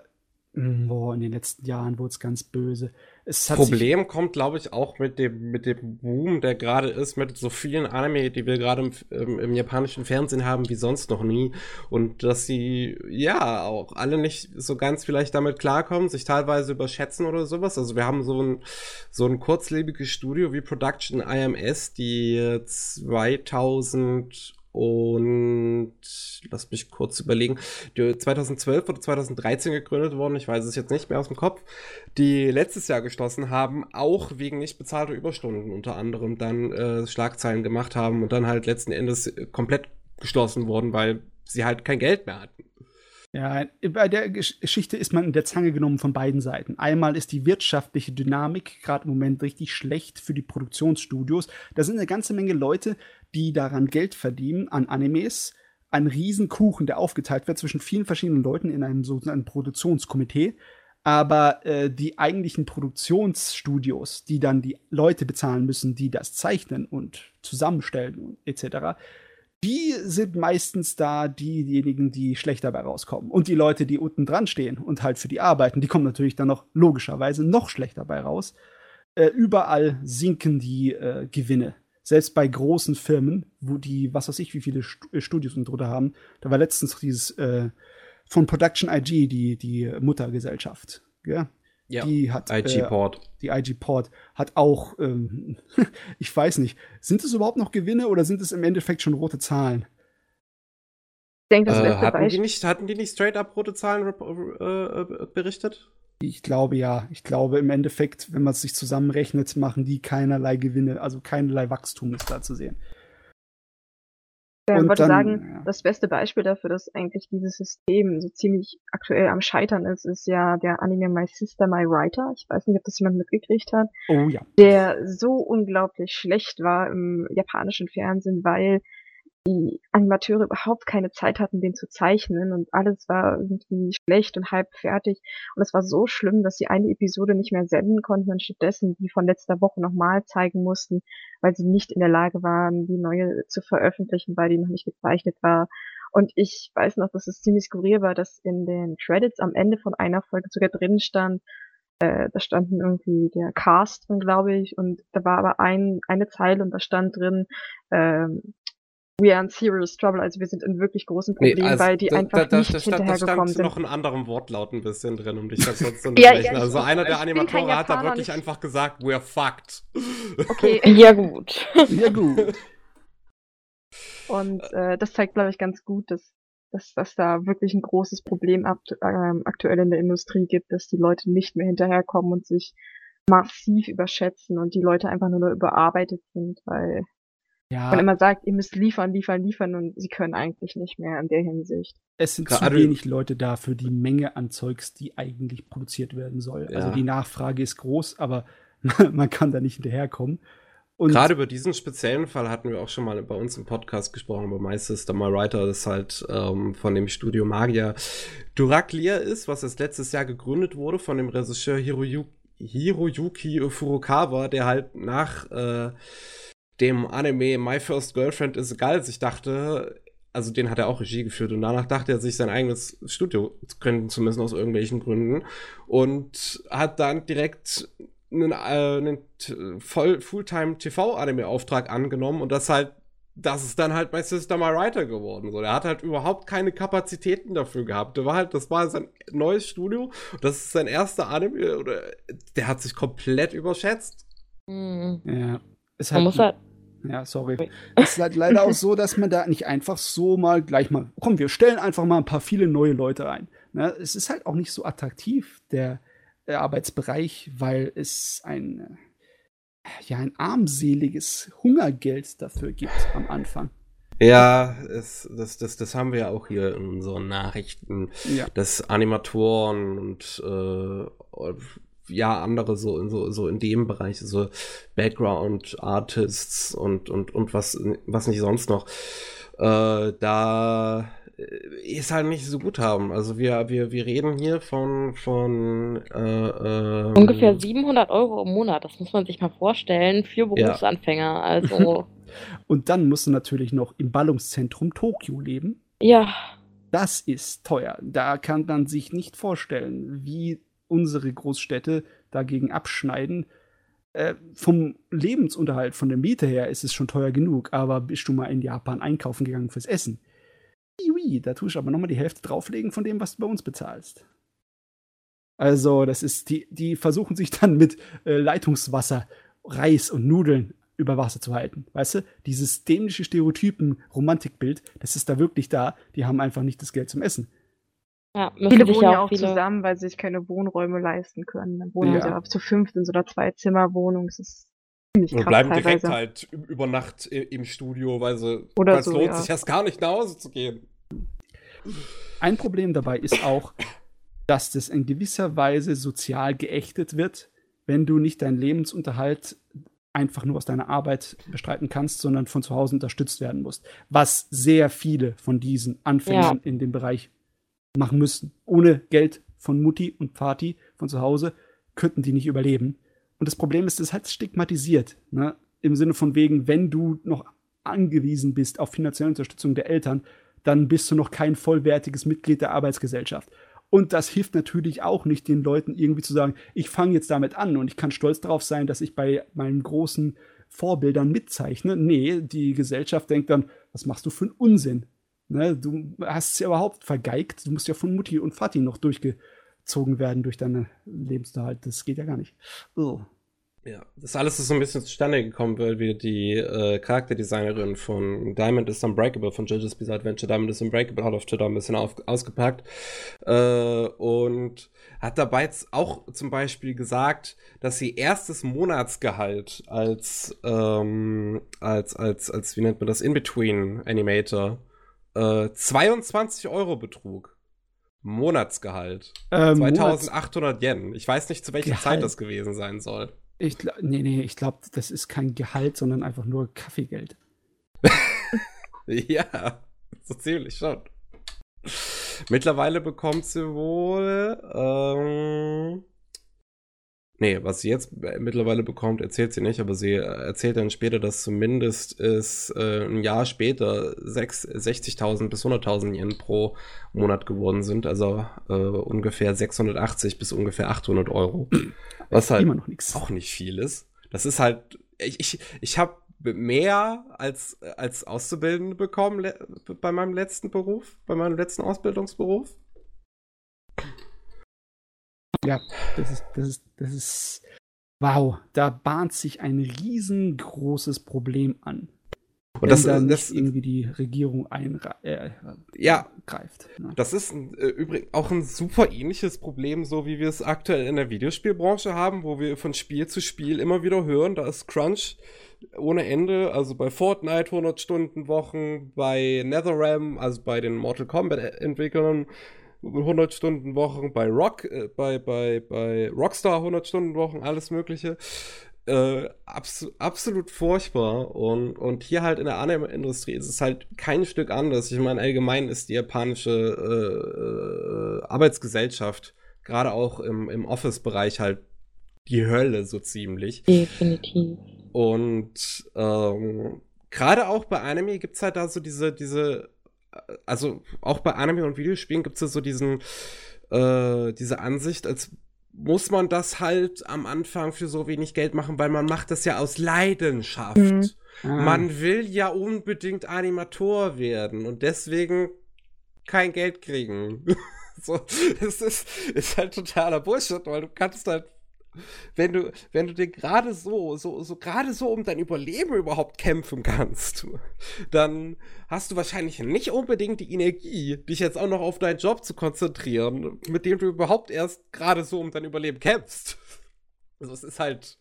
boah, in den letzten Jahren wurde es ganz böse. Es Problem kommt, glaube ich, auch mit dem, mit dem Boom, der gerade ist, mit so vielen Anime, die wir gerade im, im, im, japanischen Fernsehen haben, wie sonst noch nie. Und dass sie, ja, auch alle nicht so ganz vielleicht damit klarkommen, sich teilweise überschätzen oder sowas. Also wir haben so ein, so ein kurzlebiges Studio wie Production IMS, die 2000 und lass mich kurz überlegen, die 2012 oder 2013 gegründet worden, ich weiß es jetzt nicht mehr aus dem Kopf, die letztes Jahr geschlossen haben, auch wegen nicht bezahlter Überstunden unter anderem dann äh, Schlagzeilen gemacht haben und dann halt letzten Endes komplett geschlossen worden, weil sie halt kein Geld mehr hatten. Ja, bei der Geschichte ist man in der Zange genommen von beiden Seiten. Einmal ist die wirtschaftliche Dynamik gerade im Moment richtig schlecht für die Produktionsstudios. Da sind eine ganze Menge Leute, die daran Geld verdienen, an Animes. Ein Riesenkuchen, der aufgeteilt wird zwischen vielen verschiedenen Leuten in einem sogenannten Produktionskomitee. Aber äh, die eigentlichen Produktionsstudios, die dann die Leute bezahlen müssen, die das zeichnen und zusammenstellen etc., die sind meistens da diejenigen, die schlecht dabei rauskommen. Und die Leute, die unten dran stehen und halt für die arbeiten, die kommen natürlich dann noch logischerweise noch schlechter dabei raus. Äh, überall sinken die äh, Gewinne. Selbst bei großen Firmen, wo die, was weiß ich, wie viele äh, Studios und drunter haben. Da war letztens dieses äh, von Production IG, die, die Muttergesellschaft. Ja? Ja, die hat IG-Port. Äh, die IG-Port hat auch, ähm, ich weiß nicht, sind es überhaupt noch Gewinne oder sind es im Endeffekt schon rote Zahlen? Ich denke, das äh, hatten, die nicht, hatten die nicht straight up rote Zahlen äh, äh, berichtet? Ich glaube ja. Ich glaube im Endeffekt, wenn man es sich zusammenrechnet, machen die keinerlei Gewinne, also keinerlei Wachstum ist da zu sehen. Ja, ich wollte dann, sagen, ja. das beste Beispiel dafür, dass eigentlich dieses System so ziemlich aktuell am Scheitern ist, ist ja der Anime My Sister, My Writer. Ich weiß nicht, ob das jemand mitgekriegt hat. Oh ja. Der so unglaublich schlecht war im japanischen Fernsehen, weil die Animateure überhaupt keine Zeit hatten, den zu zeichnen und alles war irgendwie schlecht und halb fertig. Und es war so schlimm, dass sie eine Episode nicht mehr senden konnten und stattdessen die von letzter Woche nochmal zeigen mussten, weil sie nicht in der Lage waren, die neue zu veröffentlichen, weil die noch nicht gezeichnet war. Und ich weiß noch, dass es ziemlich skurril war, dass in den Credits am Ende von einer Folge sogar drin stand, äh, da standen irgendwie der Cast drin, glaube ich, und da war aber ein, eine Zeile und da stand drin, ähm, we are in serious trouble, also wir sind in wirklich großen Problemen, nee, also weil die da, einfach da, nicht da, hinterhergekommen sind. Da noch einen anderen Wortlaut ein bisschen drin, um dich da kurz zu unterbrechen. ja, ja, also einer der Animatoren hat da wirklich nicht. einfach gesagt, we're fucked. Okay, ja gut. ja gut. Und äh, das zeigt, glaube ich, ganz gut, dass, dass, dass da wirklich ein großes Problem akt äh, aktuell in der Industrie gibt, dass die Leute nicht mehr hinterherkommen und sich massiv überschätzen und die Leute einfach nur noch überarbeitet sind, weil ja. man immer sagt, ihr müsst liefern, liefern, liefern und sie können eigentlich nicht mehr in der Hinsicht. Es sind Gerade zu wenig Leute da für die Menge an Zeugs, die eigentlich produziert werden soll. Also ja. Also die Nachfrage ist groß, aber man kann da nicht hinterherkommen. Und Gerade über diesen speziellen Fall hatten wir auch schon mal bei uns im Podcast gesprochen, über My Sister, My Writer, das halt ähm, von dem Studio Magier Duraklia ist, was jetzt letztes Jahr gegründet wurde von dem Regisseur Hiroyuki, Hiroyuki Furukawa, der halt nach äh, dem Anime My First Girlfriend is a Ich dachte, also den hat er auch Regie geführt und danach dachte er sich sein eigenes Studio gründen zu müssen aus irgendwelchen Gründen und hat dann direkt einen, äh, einen voll Fulltime TV Anime Auftrag angenommen und das halt das ist dann halt My Sister My Writer geworden. So, der hat halt überhaupt keine Kapazitäten dafür gehabt. Der war halt, das war sein neues Studio. Das ist sein erster Anime. Oder der hat sich komplett überschätzt. Mhm. Ja. Es man muss halt. Ja, sorry. Es ist halt leider auch so, dass man da nicht einfach so mal gleich mal, komm, wir stellen einfach mal ein paar viele neue Leute ein. Ne? Es ist halt auch nicht so attraktiv, der, der Arbeitsbereich, weil es ein, ja, ein armseliges Hungergeld dafür gibt am Anfang. Ja, es, das, das, das haben wir ja auch hier in unseren Nachrichten, ja. dass Animatoren und äh, ja, andere so in so, so in dem Bereich, so Background Artists und, und, und was, was nicht sonst noch. äh, da äh, es halt nicht so gut haben. Also wir, wir, wir reden hier von, von äh, äh, Ungefähr 700 Euro im Monat, das muss man sich mal vorstellen, für Berufsanfänger. Also, Und dann musst du natürlich noch im Ballungszentrum Tokio leben. ja, Das ist teuer. Da kann man sich nicht vorstellen, wie unsere Großstädte dagegen abschneiden. Äh, vom Lebensunterhalt, von der Miete her ist es schon teuer genug, aber bist du mal in Japan einkaufen gegangen fürs Essen? Iui, da tust du aber nochmal die Hälfte drauflegen von dem, was du bei uns bezahlst. Also, das ist, die, die versuchen sich dann mit äh, Leitungswasser, Reis und Nudeln über Wasser zu halten. Weißt du? Dieses dämliche Stereotypen-Romantikbild, das ist da wirklich da. Die haben einfach nicht das Geld zum Essen. Ja Viele wohnen ja ja auch viele. zusammen, weil sie sich keine Wohnräume leisten können. Dann wohnen Ja. sie ja zu fünft in so einer Zwei-Zimmer-Wohnung. Das ist ziemlich und bleiben direkt teilweise. halt über Nacht im Studio, weil sie, Oder weil es so, lohnt ja. sich erst gar nicht nach Hause zu gehen. Ein Problem dabei ist auch, dass das in gewisser Weise sozial geächtet wird, wenn du nicht deinen Lebensunterhalt einfach nur aus deiner Arbeit bestreiten kannst, sondern von zu Hause unterstützt werden musst. Was sehr viele von diesen Anfängern in dem Bereich machen müssen. Ohne Geld von Mutti und Vati von zu Hause könnten die nicht überleben. Und das Problem ist, es halt stigmatisiert. Ne? Im Sinne von wegen, wenn du noch angewiesen bist auf finanzielle Unterstützung der Eltern, dann bist du noch kein vollwertiges Mitglied der Arbeitsgesellschaft. Und das hilft natürlich auch nicht, den Leuten irgendwie zu sagen, ich fange jetzt damit an und ich kann stolz darauf sein, dass ich bei meinen großen Vorbildern mitzeichne. Nee, die Gesellschaft denkt dann, was machst du für einen Unsinn? Ne, du hast es ja überhaupt vergeigt. Du musst ja von Mutti und Vati noch durchgezogen werden durch deinen Lebensunterhalt. Das geht ja gar nicht. Ugh. Ja, das alles ist so ein bisschen zustande gekommen, weil wir die äh, Charakterdesignerin von Diamond is Unbreakable, von JoJo's Bizarre Adventure Diamond is Unbreakable, hat auf Twitter ein bisschen auf, ausgepackt äh, und hat dabei jetzt auch zum Beispiel gesagt, dass sie erstes Monatsgehalt als, ähm, als, als, als, wie nennt man das, In-Between-Animator äh, 22 Euro betrug. Monatsgehalt. Ähm, 2800 Yen. Ich weiß nicht, zu welcher Gehalt. Zeit das gewesen sein soll. Ich, nee, nee, ich glaube, das ist kein Gehalt, sondern einfach nur Kaffeegeld. Ja, so ziemlich schon. Mittlerweile bekommt sie wohl. Ähm, nee, was sie jetzt äh, mittlerweile bekommt, erzählt sie nicht, aber sie äh, erzählt dann später, dass zumindest es äh, ein Jahr später sechs- 60.000 bis 100.000 Yen pro Monat geworden sind, also äh, ungefähr 680 bis ungefähr 800 Euro. Was halt Immer noch nichts. auch nicht viel ist. Das ist halt, ich, ich, ich habe mehr als, als Auszubildende bekommen bei meinem letzten Beruf, bei meinem letzten Ausbildungsberuf. Ja, das ist, das ist, das ist. Wow, da bahnt sich ein riesengroßes Problem an. Und das, wenn da das, irgendwie die Regierung eingreift. Äh, Ja. greift. Ne? das ist äh, übrigens auch ein super ähnliches Problem, so wie wir es aktuell in der Videospielbranche haben, wo wir von Spiel zu Spiel immer wieder hören, da ist Crunch ohne Ende, also bei Fortnite 100 Stunden Wochen, bei NetherRealm, also bei den Mortal Kombat Entwicklern 100 Stunden Wochen, bei Rock, äh, bei, bei, bei Rockstar 100 Stunden Wochen, alles mögliche. Äh, abs absolut furchtbar. Und, und hier halt in der Anime-Industrie ist es halt kein Stück anders. Ich meine, allgemein ist die japanische äh, äh, Arbeitsgesellschaft, gerade auch im, im Office-Bereich, halt die Hölle so ziemlich. Definitiv. Und ähm, gerade auch bei Anime gibt's halt da so diese, diese, also auch bei Anime und Videospielen gibt's da so diesen, äh, diese Ansicht, als muss man das halt am Anfang für so wenig Geld machen, weil man macht das ja aus Leidenschaft. Mhm. Ah, Man will ja unbedingt Animator werden und deswegen kein Geld kriegen. so, es ist, ist halt totaler Bullshit, weil du kannst halt, wenn du, wenn du dir gerade so, so, so gerade so um dein Überleben überhaupt kämpfen kannst, dann hast du wahrscheinlich nicht unbedingt die Energie, dich jetzt auch noch auf deinen Job zu konzentrieren, mit dem du überhaupt erst gerade so um dein Überleben kämpfst. Also es ist halt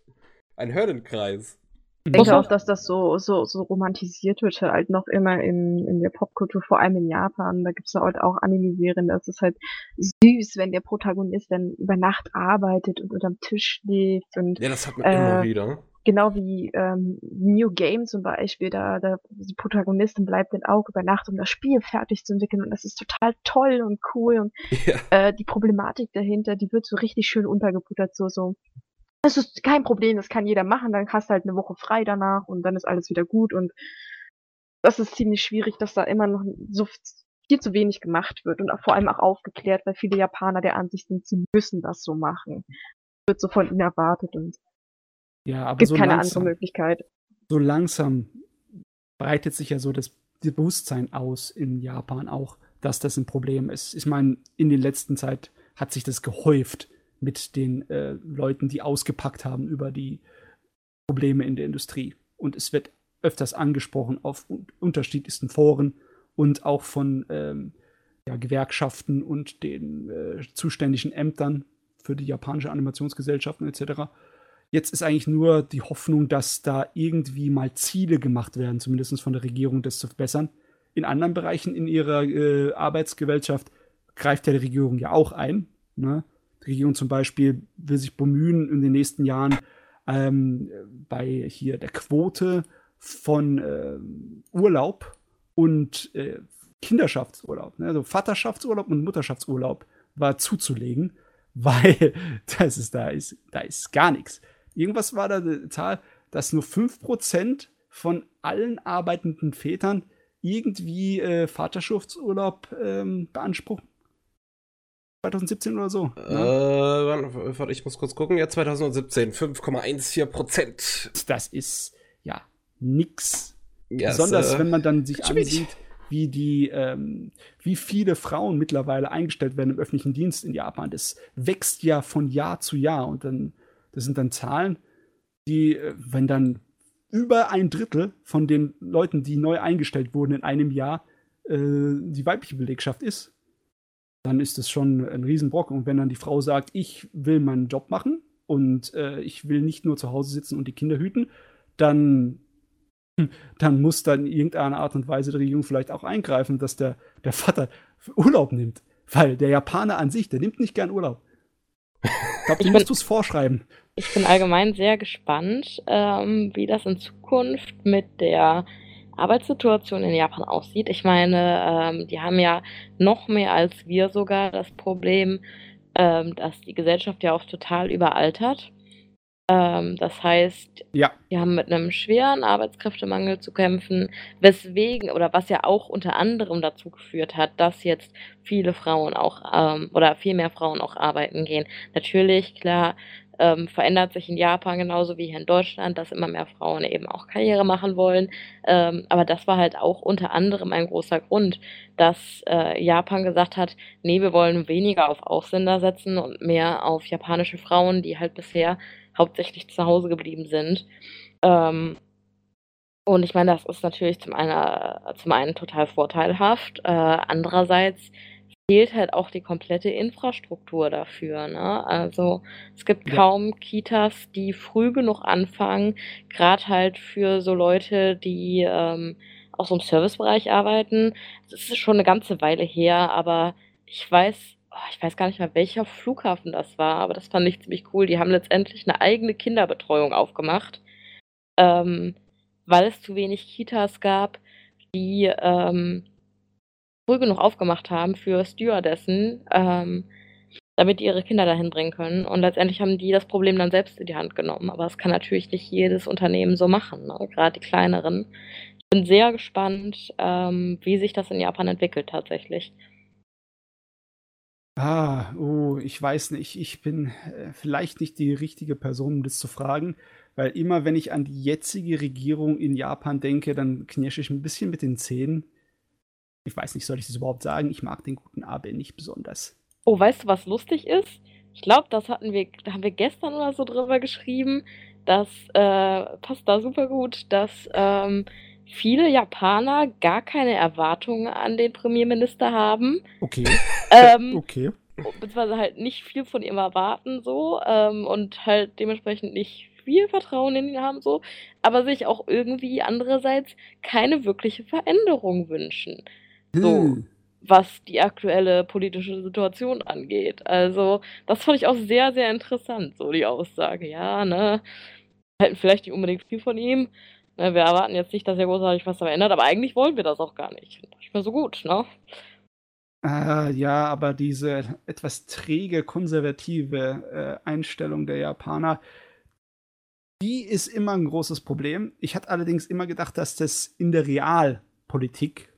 ein Höllenkreis. Ich denke auch, dass das so, so, so romantisiert wird, halt noch immer in, in der Popkultur, vor allem in Japan. Da gibt's ja halt auch Anime-Serien, das ist halt süß, wenn der Protagonist dann über Nacht arbeitet und unterm Tisch schläft und Ja, das hat man Äh, immer wieder. genau wie ähm, New Game zum Beispiel, da, da die Protagonistin bleibt dann auch über Nacht, um das Spiel fertig zu entwickeln und das ist total toll und cool und Ja. äh, die Problematik dahinter, die wird so richtig schön untergebuttert, so, so. Das ist kein Problem, das kann jeder machen, dann hast du halt eine Woche frei danach und dann ist alles wieder gut und das ist ziemlich schwierig, dass da immer noch so viel zu wenig gemacht wird und vor allem auch aufgeklärt, weil viele Japaner der Ansicht sind, sie müssen das so machen. Wird so von ihnen erwartet und Ja, aber gibt so keine langsam, andere Möglichkeit. so langsam breitet sich ja so das, das Bewusstsein aus in Japan auch, dass das ein Problem ist. Ich meine, in der letzten Zeit hat sich das gehäuft mit den äh, Leuten, die ausgepackt haben über die Probleme in der Industrie. Und es wird öfters angesprochen auf un unterschiedlichsten Foren und auch von ähm, ja, Gewerkschaften und den äh, zuständigen Ämtern für die japanische Animationsgesellschaften etc. Jetzt ist eigentlich nur die Hoffnung, dass da irgendwie mal Ziele gemacht werden, zumindest von der Regierung, das zu verbessern. In anderen Bereichen in ihrer äh, Arbeitsgesellschaft greift ja die Regierung ja auch ein. Ne? Die Regierung zum Beispiel will sich bemühen, in den nächsten Jahren ähm, bei hier der Quote von äh, Urlaub und äh, Kinderschaftsurlaub, ne? also Vaterschaftsurlaub und Mutterschaftsurlaub war zuzulegen, weil das ist, da ist, da ist gar nichts. Irgendwas war da eine Zahl, dass nur 5% von allen arbeitenden Vätern irgendwie äh, Vaterschaftsurlaub ähm, beanspruchen. 2017 oder so. Äh, Ne? warte, warte, ich muss kurz gucken. Ja, 2017, 5,14 Prozent. Das ist ja nix. Ist, Besonders äh, wenn man dann sich ansieht, wie die, ähm, wie viele Frauen mittlerweile eingestellt werden im öffentlichen Dienst in Japan. Das wächst ja von Jahr zu Jahr und dann, das sind dann Zahlen, die, äh, wenn dann über ein Drittel von den Leuten, die neu eingestellt wurden in einem Jahr, äh, die weibliche Belegschaft ist, dann ist das schon ein Riesenbrocken. Und wenn dann die Frau sagt, ich will meinen Job machen und äh, ich will nicht nur zu Hause sitzen und die Kinder hüten, dann, dann muss dann in irgendeiner Art und Weise die Regierung vielleicht auch eingreifen, dass der, der Vater Urlaub nimmt. Weil der Japaner an sich, der nimmt nicht gern Urlaub. Ich glaube, du bin- musst es vorschreiben. Ich bin allgemein sehr gespannt, ähm, wie das in Zukunft mit der Arbeitssituation in Japan aussieht. Ich meine, ähm, die haben ja noch mehr als wir sogar das Problem, ähm, dass die Gesellschaft ja auch total überaltert. Ähm, das heißt, Ja, die haben mit einem schweren Arbeitskräftemangel zu kämpfen, weswegen oder was ja auch unter anderem dazu geführt hat, dass jetzt viele Frauen auch ähm, oder viel mehr Frauen auch arbeiten gehen. Natürlich, klar, ähm, verändert sich in Japan genauso wie hier in Deutschland, dass immer mehr Frauen eben auch Karriere machen wollen. Ähm, aber das war halt auch unter anderem ein großer Grund, dass äh, Japan gesagt hat, nee, wir wollen weniger auf Ausländer setzen und mehr auf japanische Frauen, die halt bisher hauptsächlich zu Hause geblieben sind. Ähm, und ich meine, das ist natürlich zum einen, zum einen total vorteilhaft. Äh, andererseits fehlt halt auch die komplette Infrastruktur dafür. Ne? Also es gibt Ja. kaum Kitas, die früh genug anfangen, gerade halt für so Leute, die ähm, auch so im Servicebereich arbeiten. Das ist schon eine ganze Weile her, aber ich weiß, oh, ich weiß gar nicht mehr, welcher Flughafen das war, aber das fand ich ziemlich cool. Die haben letztendlich eine eigene Kinderbetreuung aufgemacht, ähm, weil es zu wenig Kitas gab, die ähm, früh genug aufgemacht haben für Stewardessen, ähm, damit die ihre Kinder dahin bringen können. Und letztendlich haben die das Problem dann selbst in die Hand genommen. Aber das kann natürlich nicht jedes Unternehmen so machen, ne? gerade die kleineren. Ich bin sehr gespannt, ähm, wie sich das in Japan entwickelt tatsächlich. Ah, oh, ich weiß nicht. Ich bin äh, vielleicht nicht die richtige Person, um das zu fragen, weil immer, wenn ich an die jetzige Regierung in Japan denke, dann knirsche ich ein bisschen mit den Zähnen. Ich weiß nicht, soll ich das überhaupt sagen? Ich mag den guten Abe nicht besonders. Oh, weißt du, was lustig ist? Ich glaube, das hatten wir, da haben wir gestern oder so drüber geschrieben. Das äh, passt da super gut, dass ähm, viele Japaner gar keine Erwartungen an den Premierminister haben. Okay, Ähm, okay. beziehungsweise halt nicht viel von ihm erwarten so ähm, und halt dementsprechend nicht viel Vertrauen in ihn haben so, aber sich auch irgendwie andererseits keine wirkliche Veränderung wünschen, So. Hm. was die aktuelle politische Situation angeht. Also das fand ich auch sehr, sehr interessant, so die Aussage. Ja, ne, halten vielleicht nicht unbedingt viel von ihm. Ne, wir erwarten jetzt nicht, dass er großartig was verändert, aber eigentlich wollen wir das auch gar nicht. Nicht mehr so gut, ne? Äh, ja, aber diese etwas träge, konservative äh, Einstellung der Japaner, die ist immer ein großes Problem. Ich hatte allerdings immer gedacht, dass das in der Realpolitik,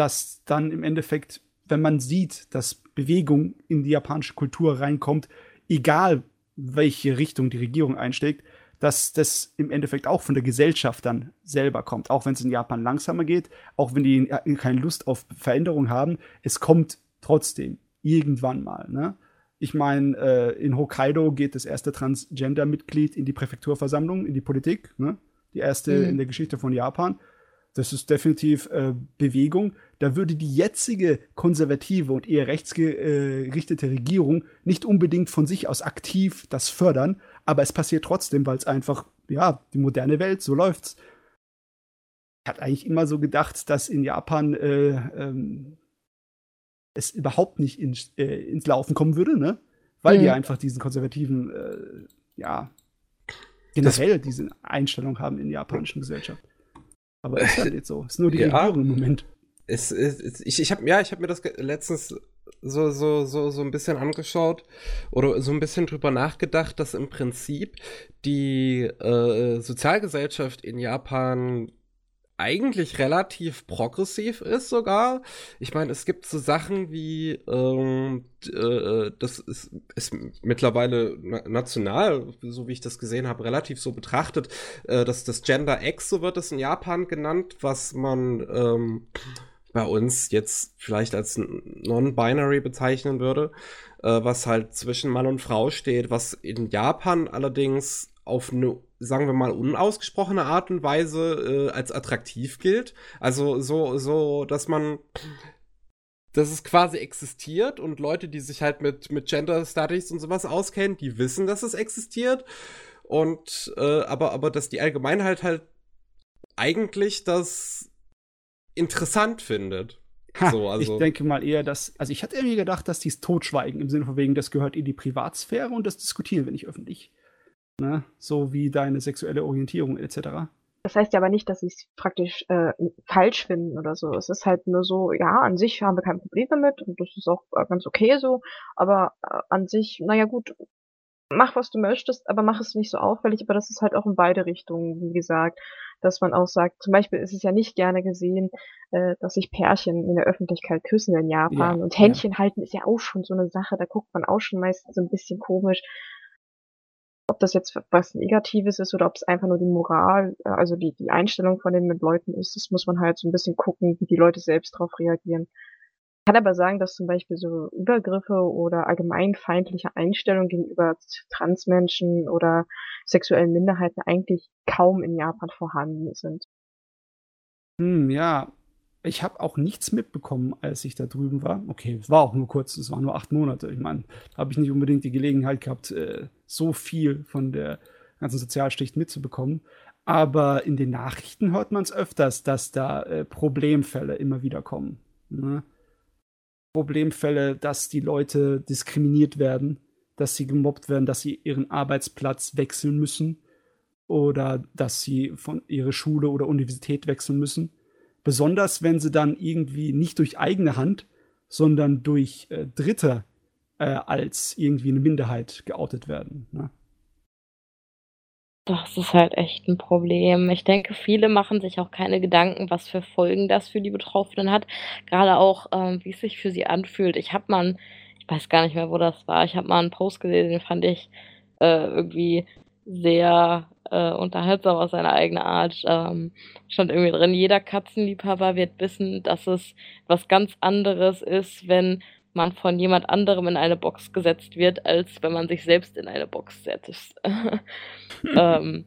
dass dann im Endeffekt, wenn man sieht, dass Bewegung in die japanische Kultur reinkommt, egal welche Richtung die Regierung einschlägt, dass das im Endeffekt auch von der Gesellschaft dann selber kommt. Auch wenn es in Japan langsamer geht, auch wenn die keine Lust auf Veränderung haben, es kommt trotzdem irgendwann mal. Ne? Ich meine, äh, in Hokkaido geht das erste Transgender-Mitglied in die Präfekturversammlung, in die Politik. Ne? Die erste mhm. in der Geschichte von Japan. Das ist definitiv äh, Bewegung. Da würde die jetzige konservative und eher rechtsgerichtete Regierung nicht unbedingt von sich aus aktiv das fördern, aber es passiert trotzdem, weil es einfach, ja, die moderne Welt, so läuft's. Ich hatte eigentlich immer so gedacht, dass in Japan äh, ähm, es überhaupt nicht in, äh, ins Laufen kommen würde, ne? Weil mhm. die einfach diesen konservativen, äh, ja, generell das diese Einstellung haben in der japanischen Gesellschaft. Aber ist halt nicht so. Ist nur die ja. Regierung im Moment. Es, es, ich ich habe ja, ich habe mir das letztens so, so, so, so ein bisschen angeschaut oder so ein bisschen drüber nachgedacht, dass im Prinzip die äh, Sozialgesellschaft in Japan eigentlich relativ progressiv ist sogar. Ich meine, es gibt so Sachen wie, ähm, äh, das ist, ist mittlerweile na national, so wie ich das gesehen habe, relativ so betrachtet, äh, dass das Gender X, so wird es in Japan genannt, was man ähm, bei uns jetzt vielleicht als non-binary bezeichnen würde, äh, was halt zwischen Mann und Frau steht, was in Japan allerdings auf eine sagen wir mal, unausgesprochene Art und Weise äh, als attraktiv gilt. Also so, so, dass man dass es quasi existiert und Leute, die sich halt mit, mit Gender Studies und sowas auskennen, die wissen, dass es existiert. Und äh, aber, aber dass die Allgemeinheit halt eigentlich das interessant findet. Ha, so, also. Ich denke mal eher, dass, also ich hatte irgendwie gedacht, dass die es totschweigen, im Sinne von wegen, das gehört in die Privatsphäre und das diskutieren wir nicht öffentlich ne? so wie deine sexuelle Orientierung etc. Das heißt ja aber nicht, dass sie es praktisch äh, falsch finden oder so. Es ist halt nur so, ja, an sich haben wir kein Problem damit und das ist auch äh, ganz okay so, aber äh, an sich, naja gut, mach was du möchtest, aber mach es nicht so auffällig, aber das ist halt auch in beide Richtungen, wie gesagt, dass man auch sagt, zum Beispiel ist es ja nicht gerne gesehen, äh, dass sich Pärchen in der Öffentlichkeit küssen in Japan ja, und Händchen ja. halten ist ja auch schon so eine Sache, da guckt man auch schon meistens so ein bisschen komisch ob das jetzt was Negatives ist oder ob es einfach nur die Moral, äh, also die, die Einstellung von den Leuten ist, das muss man halt so ein bisschen gucken, wie die Leute selbst darauf reagieren. Ich kann aber sagen, dass zum Beispiel so Übergriffe oder allgemein feindliche Einstellungen gegenüber Transmenschen oder sexuellen Minderheiten eigentlich kaum in Japan vorhanden sind. Hm, ja, ich habe auch nichts mitbekommen, als ich da drüben war. Okay, es war auch nur kurz, es waren nur acht Monate. Ich meine, da habe ich nicht unbedingt die Gelegenheit gehabt, äh, so viel von der ganzen Sozialschicht mitzubekommen. Aber in den Nachrichten hört man es öfters, dass da äh, Problemfälle immer wieder kommen. Ne? Problemfälle, dass die Leute diskriminiert werden, dass sie gemobbt werden, dass sie ihren Arbeitsplatz wechseln müssen oder dass sie von ihrer Schule oder Universität wechseln müssen Besonders wenn sie dann irgendwie nicht durch eigene Hand, sondern durch äh, Dritte äh, als irgendwie eine Minderheit geoutet werden. Ne? Das ist halt echt ein Problem. Ich denke, viele machen sich auch keine Gedanken, was für Folgen das für die Betroffenen hat. Gerade auch, ähm, wie es sich für sie anfühlt. Ich habe mal, ich weiß gar nicht mehr, wo das war, ich habe mal einen Post gesehen, den fand ich äh, irgendwie sehr äh, unterhaltsam auf seine eigene Art. Ähm, stand irgendwie drin, jeder Katzenliebhaber wird wissen, dass es was ganz anderes ist, wenn man von jemand anderem in eine Box gesetzt wird, als wenn man sich selbst in eine Box setzt. ähm,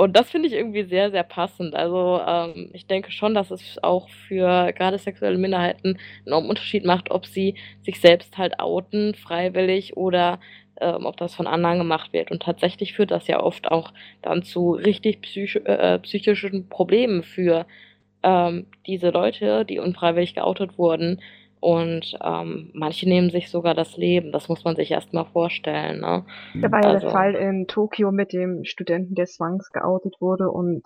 und das finde ich irgendwie sehr, sehr passend. Also ähm, ich denke schon, dass es auch für gerade sexuelle Minderheiten einen Unterschied macht, ob sie sich selbst halt outen, freiwillig oder ähm, ob das von anderen gemacht wird. Und tatsächlich führt das ja oft auch dann zu richtig psych äh, psychischen Problemen für ähm, diese Leute, die unfreiwillig geoutet wurden. Und ähm, manche nehmen sich sogar das Leben. Das muss man sich erst mal vorstellen. Ne? Da war ja Also- der Fall in Tokio mit dem Studenten, der zwangsgeoutet wurde und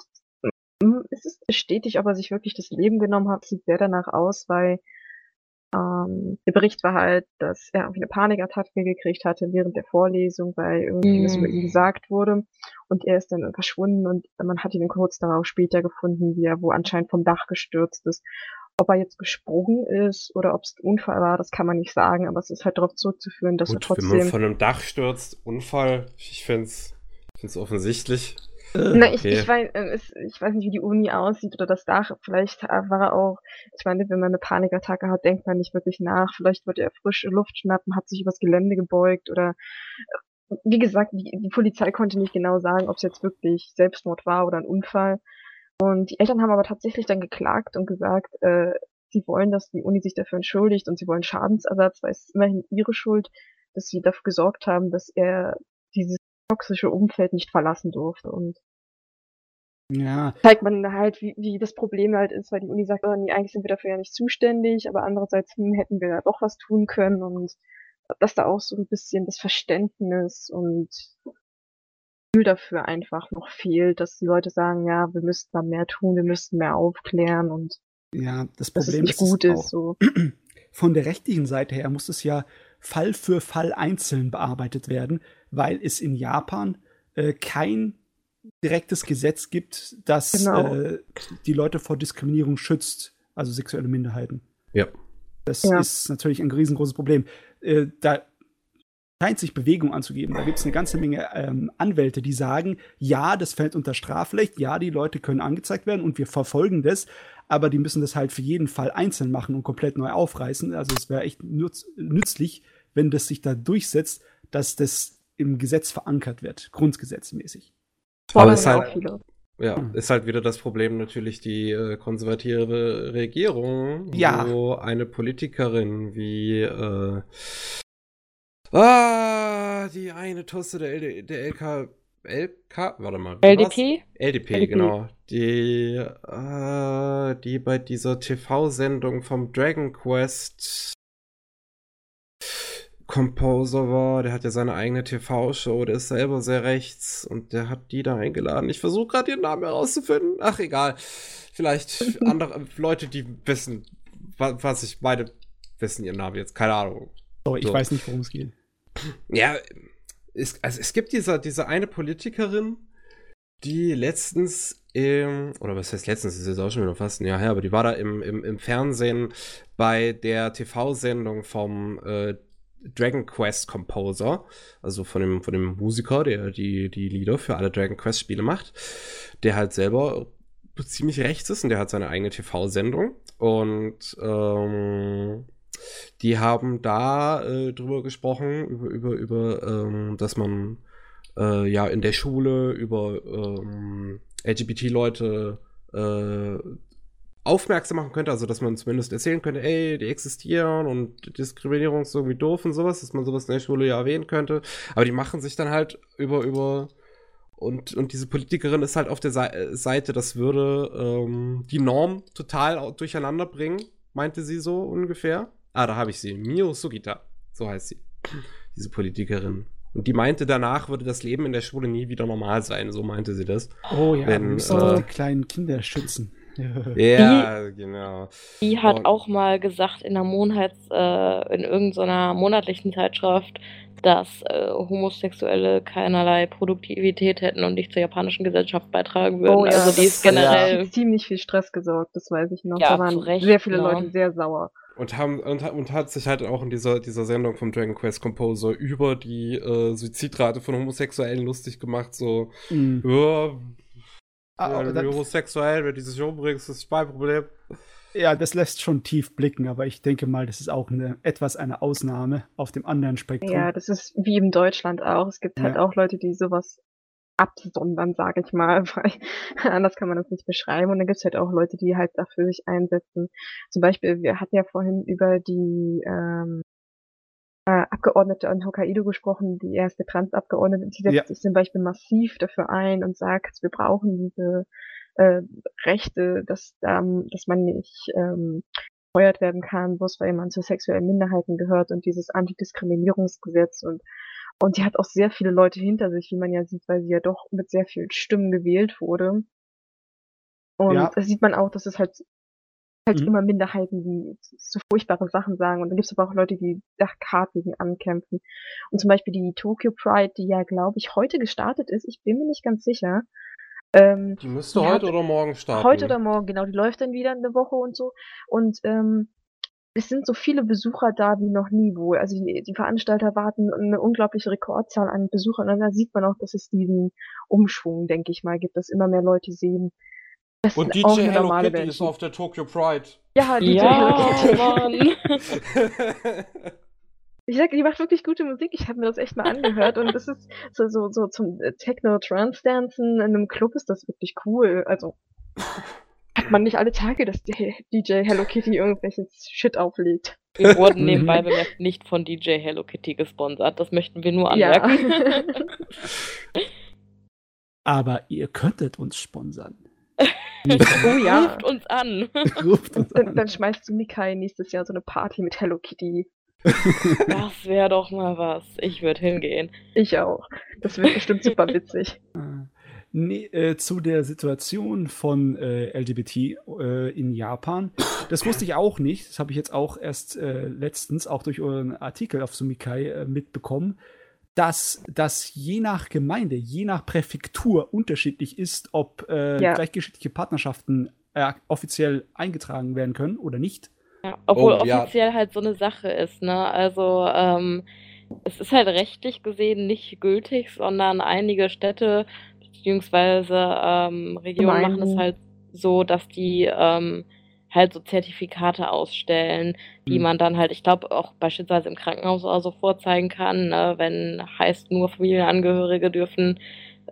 mm, es ist bestätigt, ob er sich wirklich das Leben genommen hat, sieht sehr danach aus, weil ähm, der Bericht war halt, dass er irgendwie eine Panikattacke gekriegt hatte während der Vorlesung, weil irgendwie was Mm. über ihn gesagt wurde und er ist dann verschwunden und man hat ihn kurz darauf später gefunden, wie er wo anscheinend vom Dach gestürzt ist. Ob er jetzt gesprungen ist oder ob es ein Unfall war, das kann man nicht sagen, aber es ist halt darauf zurückzuführen, dass er Gut, wenn man trotzdem von einem Dach stürzt, Unfall, ich finde es offensichtlich. Na, ich, Okay. ich, weiß, äh, ich weiß nicht, wie die Uni aussieht oder das Dach. Vielleicht äh, war er auch, ich meine, wenn man eine Panikattacke hat, denkt man nicht wirklich nach. Vielleicht wollte er frische Luft schnappen, hat sich übers Gelände gebeugt oder äh, wie gesagt, die, die Polizei konnte nicht genau sagen, ob es jetzt wirklich Selbstmord war oder ein Unfall. Und die Eltern haben aber tatsächlich dann geklagt und gesagt, äh, sie wollen, dass die Uni sich dafür entschuldigt und sie wollen Schadensersatz, weil es ist immerhin ihre Schuld, dass sie dafür gesorgt haben, dass er toxische Umfeld nicht verlassen durfte. Und Ja, zeigt man halt, wie, wie das Problem halt ist, weil die Uni sagt, oh, nee, eigentlich sind wir dafür ja nicht zuständig, aber andererseits hm, hätten wir ja doch was tun können und dass da auch so ein bisschen das Verständnis und Gefühl dafür einfach noch fehlt, dass die Leute sagen, ja, wir müssten da mehr tun, wir müssten mehr aufklären und ja, das dass es Problem nicht ist, gut ist. So. von der rechtlichen Seite her muss es ja Fall für Fall einzeln bearbeitet werden, weil es in Japan äh, kein direktes Gesetz gibt, das Genau. äh, die Leute vor Diskriminierung schützt, also sexuelle Minderheiten. Ja. Das Ja. ist natürlich ein riesengroßes Problem. Äh, da scheint sich Bewegung anzugeben. Da gibt es eine ganze Menge ähm, Anwälte, die sagen, ja, das fällt unter Strafrecht, ja, die Leute können angezeigt werden und wir verfolgen das, aber die müssen das halt für jeden Fall einzeln machen und komplett neu aufreißen. Also es wäre echt nütz nützlich, wenn das sich da durchsetzt, dass das im Gesetz verankert wird, grundgesetzmäßig. Aber es ist halt-. Ja, ist halt wieder das Problem natürlich die äh, konservative Regierung, Ja. wo eine Politikerin wie äh, ah, die eine Tusse der, LD, der LK LK, warte mal. LDP? LDP, LDP. genau. Die, äh, die bei dieser TV-Sendung vom Dragon Quest Composer war, der hat ja seine eigene TV-Show, der ist selber sehr rechts und der hat die da eingeladen. Ich versuche gerade ihren Namen herauszufinden. Ach, egal. Vielleicht andere Leute, die wissen, wa- was ich meine, wissen ihren Namen jetzt. Keine Ahnung. So, ich So. weiß nicht, worum es geht. Ja, es, also es gibt diese, diese eine Politikerin, die letztens im, oder was heißt letztens, das ist jetzt auch schon wieder fast ein Jahr her, aber die war da im, im, im Fernsehen bei der TV-Sendung vom äh, Dragon Quest Composer, also von dem, von dem Musiker, der die, die Lieder für alle Dragon Quest Spiele macht, der halt selber ziemlich rechts ist und der hat seine eigene TV-Sendung und ähm, die haben da äh, drüber gesprochen, über, über, über, ähm, dass man äh, ja in der Schule über ähm, LGBT-Leute äh, aufmerksam machen könnte, also dass man zumindest erzählen könnte, ey, die existieren und Diskriminierung ist irgendwie doof und sowas, dass man sowas in der Schule ja erwähnen könnte. Aber die machen sich dann halt über, über und, und diese Politikerin ist halt auf der Sei- Seite, das würde ähm, die Norm total durcheinander bringen, meinte sie so ungefähr. Ah, da habe ich sie. Mio Sugita. So heißt sie. Diese Politikerin. Und die meinte, danach würde das Leben in der Schule nie wieder normal sein. So meinte sie das. Oh ja, Wenn, wir müssen äh, die kleinen Kinder schützen. Ja, genau. Die hat Und- auch mal gesagt in einer Monats, äh, in irgendeiner monatlichen Zeitschrift, dass äh, Homosexuelle keinerlei Produktivität hätten und nicht zur japanischen Gesellschaft beitragen würden. Oh ja, also die ist hat generell. für ziemlich viel Stress gesorgt, das weiß ich noch. Ja, da zu waren Recht, sehr viele ne? Leute sehr sauer. Und, haben, und, und hat sich halt auch in dieser, dieser Sendung vom Dragon Quest Composer über die äh, Suizidrate von Homosexuellen lustig gemacht. So, Mhm. ja, Ah, ja, aber wenn du das- homosexuell, wenn du dich umbringst, ist mein Problem. Ja, das lässt schon tief blicken, aber ich denke mal, das ist auch eine, etwas eine Ausnahme auf dem anderen Spektrum. Ja, das ist wie in Deutschland auch. Es gibt halt Ja. auch Leute, die sowas absondern, sage ich mal, weil anders kann man das nicht beschreiben. Und dann gibt's halt auch Leute, die halt dafür sich einsetzen. Zum Beispiel, wir hatten ja vorhin über die ähm, äh, Abgeordnete an Hokkaido gesprochen, die erste Transabgeordnete, die setzt Ja. sich zum Beispiel massiv dafür ein und sagt, wir brauchen diese äh, Rechte, dass, ähm, dass man nicht ähm, gefeuert werden kann, bloß weil jemand zu sexuellen Minderheiten gehört und dieses Antidiskriminierungsgesetz und und die hat auch sehr viele Leute hinter sich, wie man ja sieht, weil sie ja doch mit sehr vielen Stimmen gewählt wurde. Und Ja. da sieht man auch, dass es halt halt Mhm. immer Minderheiten, die so furchtbare Sachen sagen. Und dann gibt es aber auch Leute, die da hart gegen ankämpfen. Und zum Beispiel die Tokyo Pride, die ja, glaube ich, heute gestartet ist, ich bin mir nicht ganz sicher. Ähm, Die müsste Die heute hat- oder morgen starten. Heute oder morgen, genau, die läuft dann wieder eine Woche und so. Und ähm, es sind so viele Besucher da wie noch nie wohl. Also die, die Veranstalter warten eine unglaubliche Rekordzahl an Besuchern und da sieht man auch, dass es diesen Umschwung, denke ich mal, gibt, dass immer mehr Leute sehen. Das Und DJ Hello Kitty ist Menschen. auf der Tokyo Pride. Ja, DJ Ja, Hello Kitty. Mann. Ich sag, die macht wirklich gute Musik. Ich habe mir das echt mal angehört und das ist so so so zum äh, Techno Trance Dancen in einem Club ist das wirklich cool. Also hat man nicht alle Tage, dass DJ Hello Kitty irgendwelches Shit auflegt. Wir wurden nebenbei bemerkt nicht von DJ Hello Kitty gesponsert. Das möchten wir nur Ja. anmerken. Aber ihr könntet uns sponsern. Oh ja. Ruft uns an. Ruft uns Dann, an. dann schmeißt du Mikai nächstes Jahr so eine Party mit Hello Kitty. Das wäre doch mal was. Ich würde hingehen. Ich auch. Das wird bestimmt super witzig. Nee, äh, zu der Situation von äh, LGBT äh, in Japan. Das wusste ich auch nicht. Das habe ich jetzt auch erst äh, letztens, auch durch euren Artikel auf Sumikai äh, mitbekommen, dass das je nach Gemeinde, je nach Präfektur unterschiedlich ist, ob äh, Ja. gleichgeschlechtliche Partnerschaften äh, offiziell eingetragen werden können oder nicht. Ja, obwohl Oh, ja. offiziell halt so eine Sache ist, ne? Also, ähm, es ist halt rechtlich gesehen nicht gültig, sondern einige Städte beziehungsweise ähm, Regionen machen es halt so, dass die ähm, halt so Zertifikate ausstellen, die Hm. man dann halt, ich glaube, auch beispielsweise im Krankenhaus oder so vorzeigen kann, ne? wenn heißt, nur Familienangehörige dürfen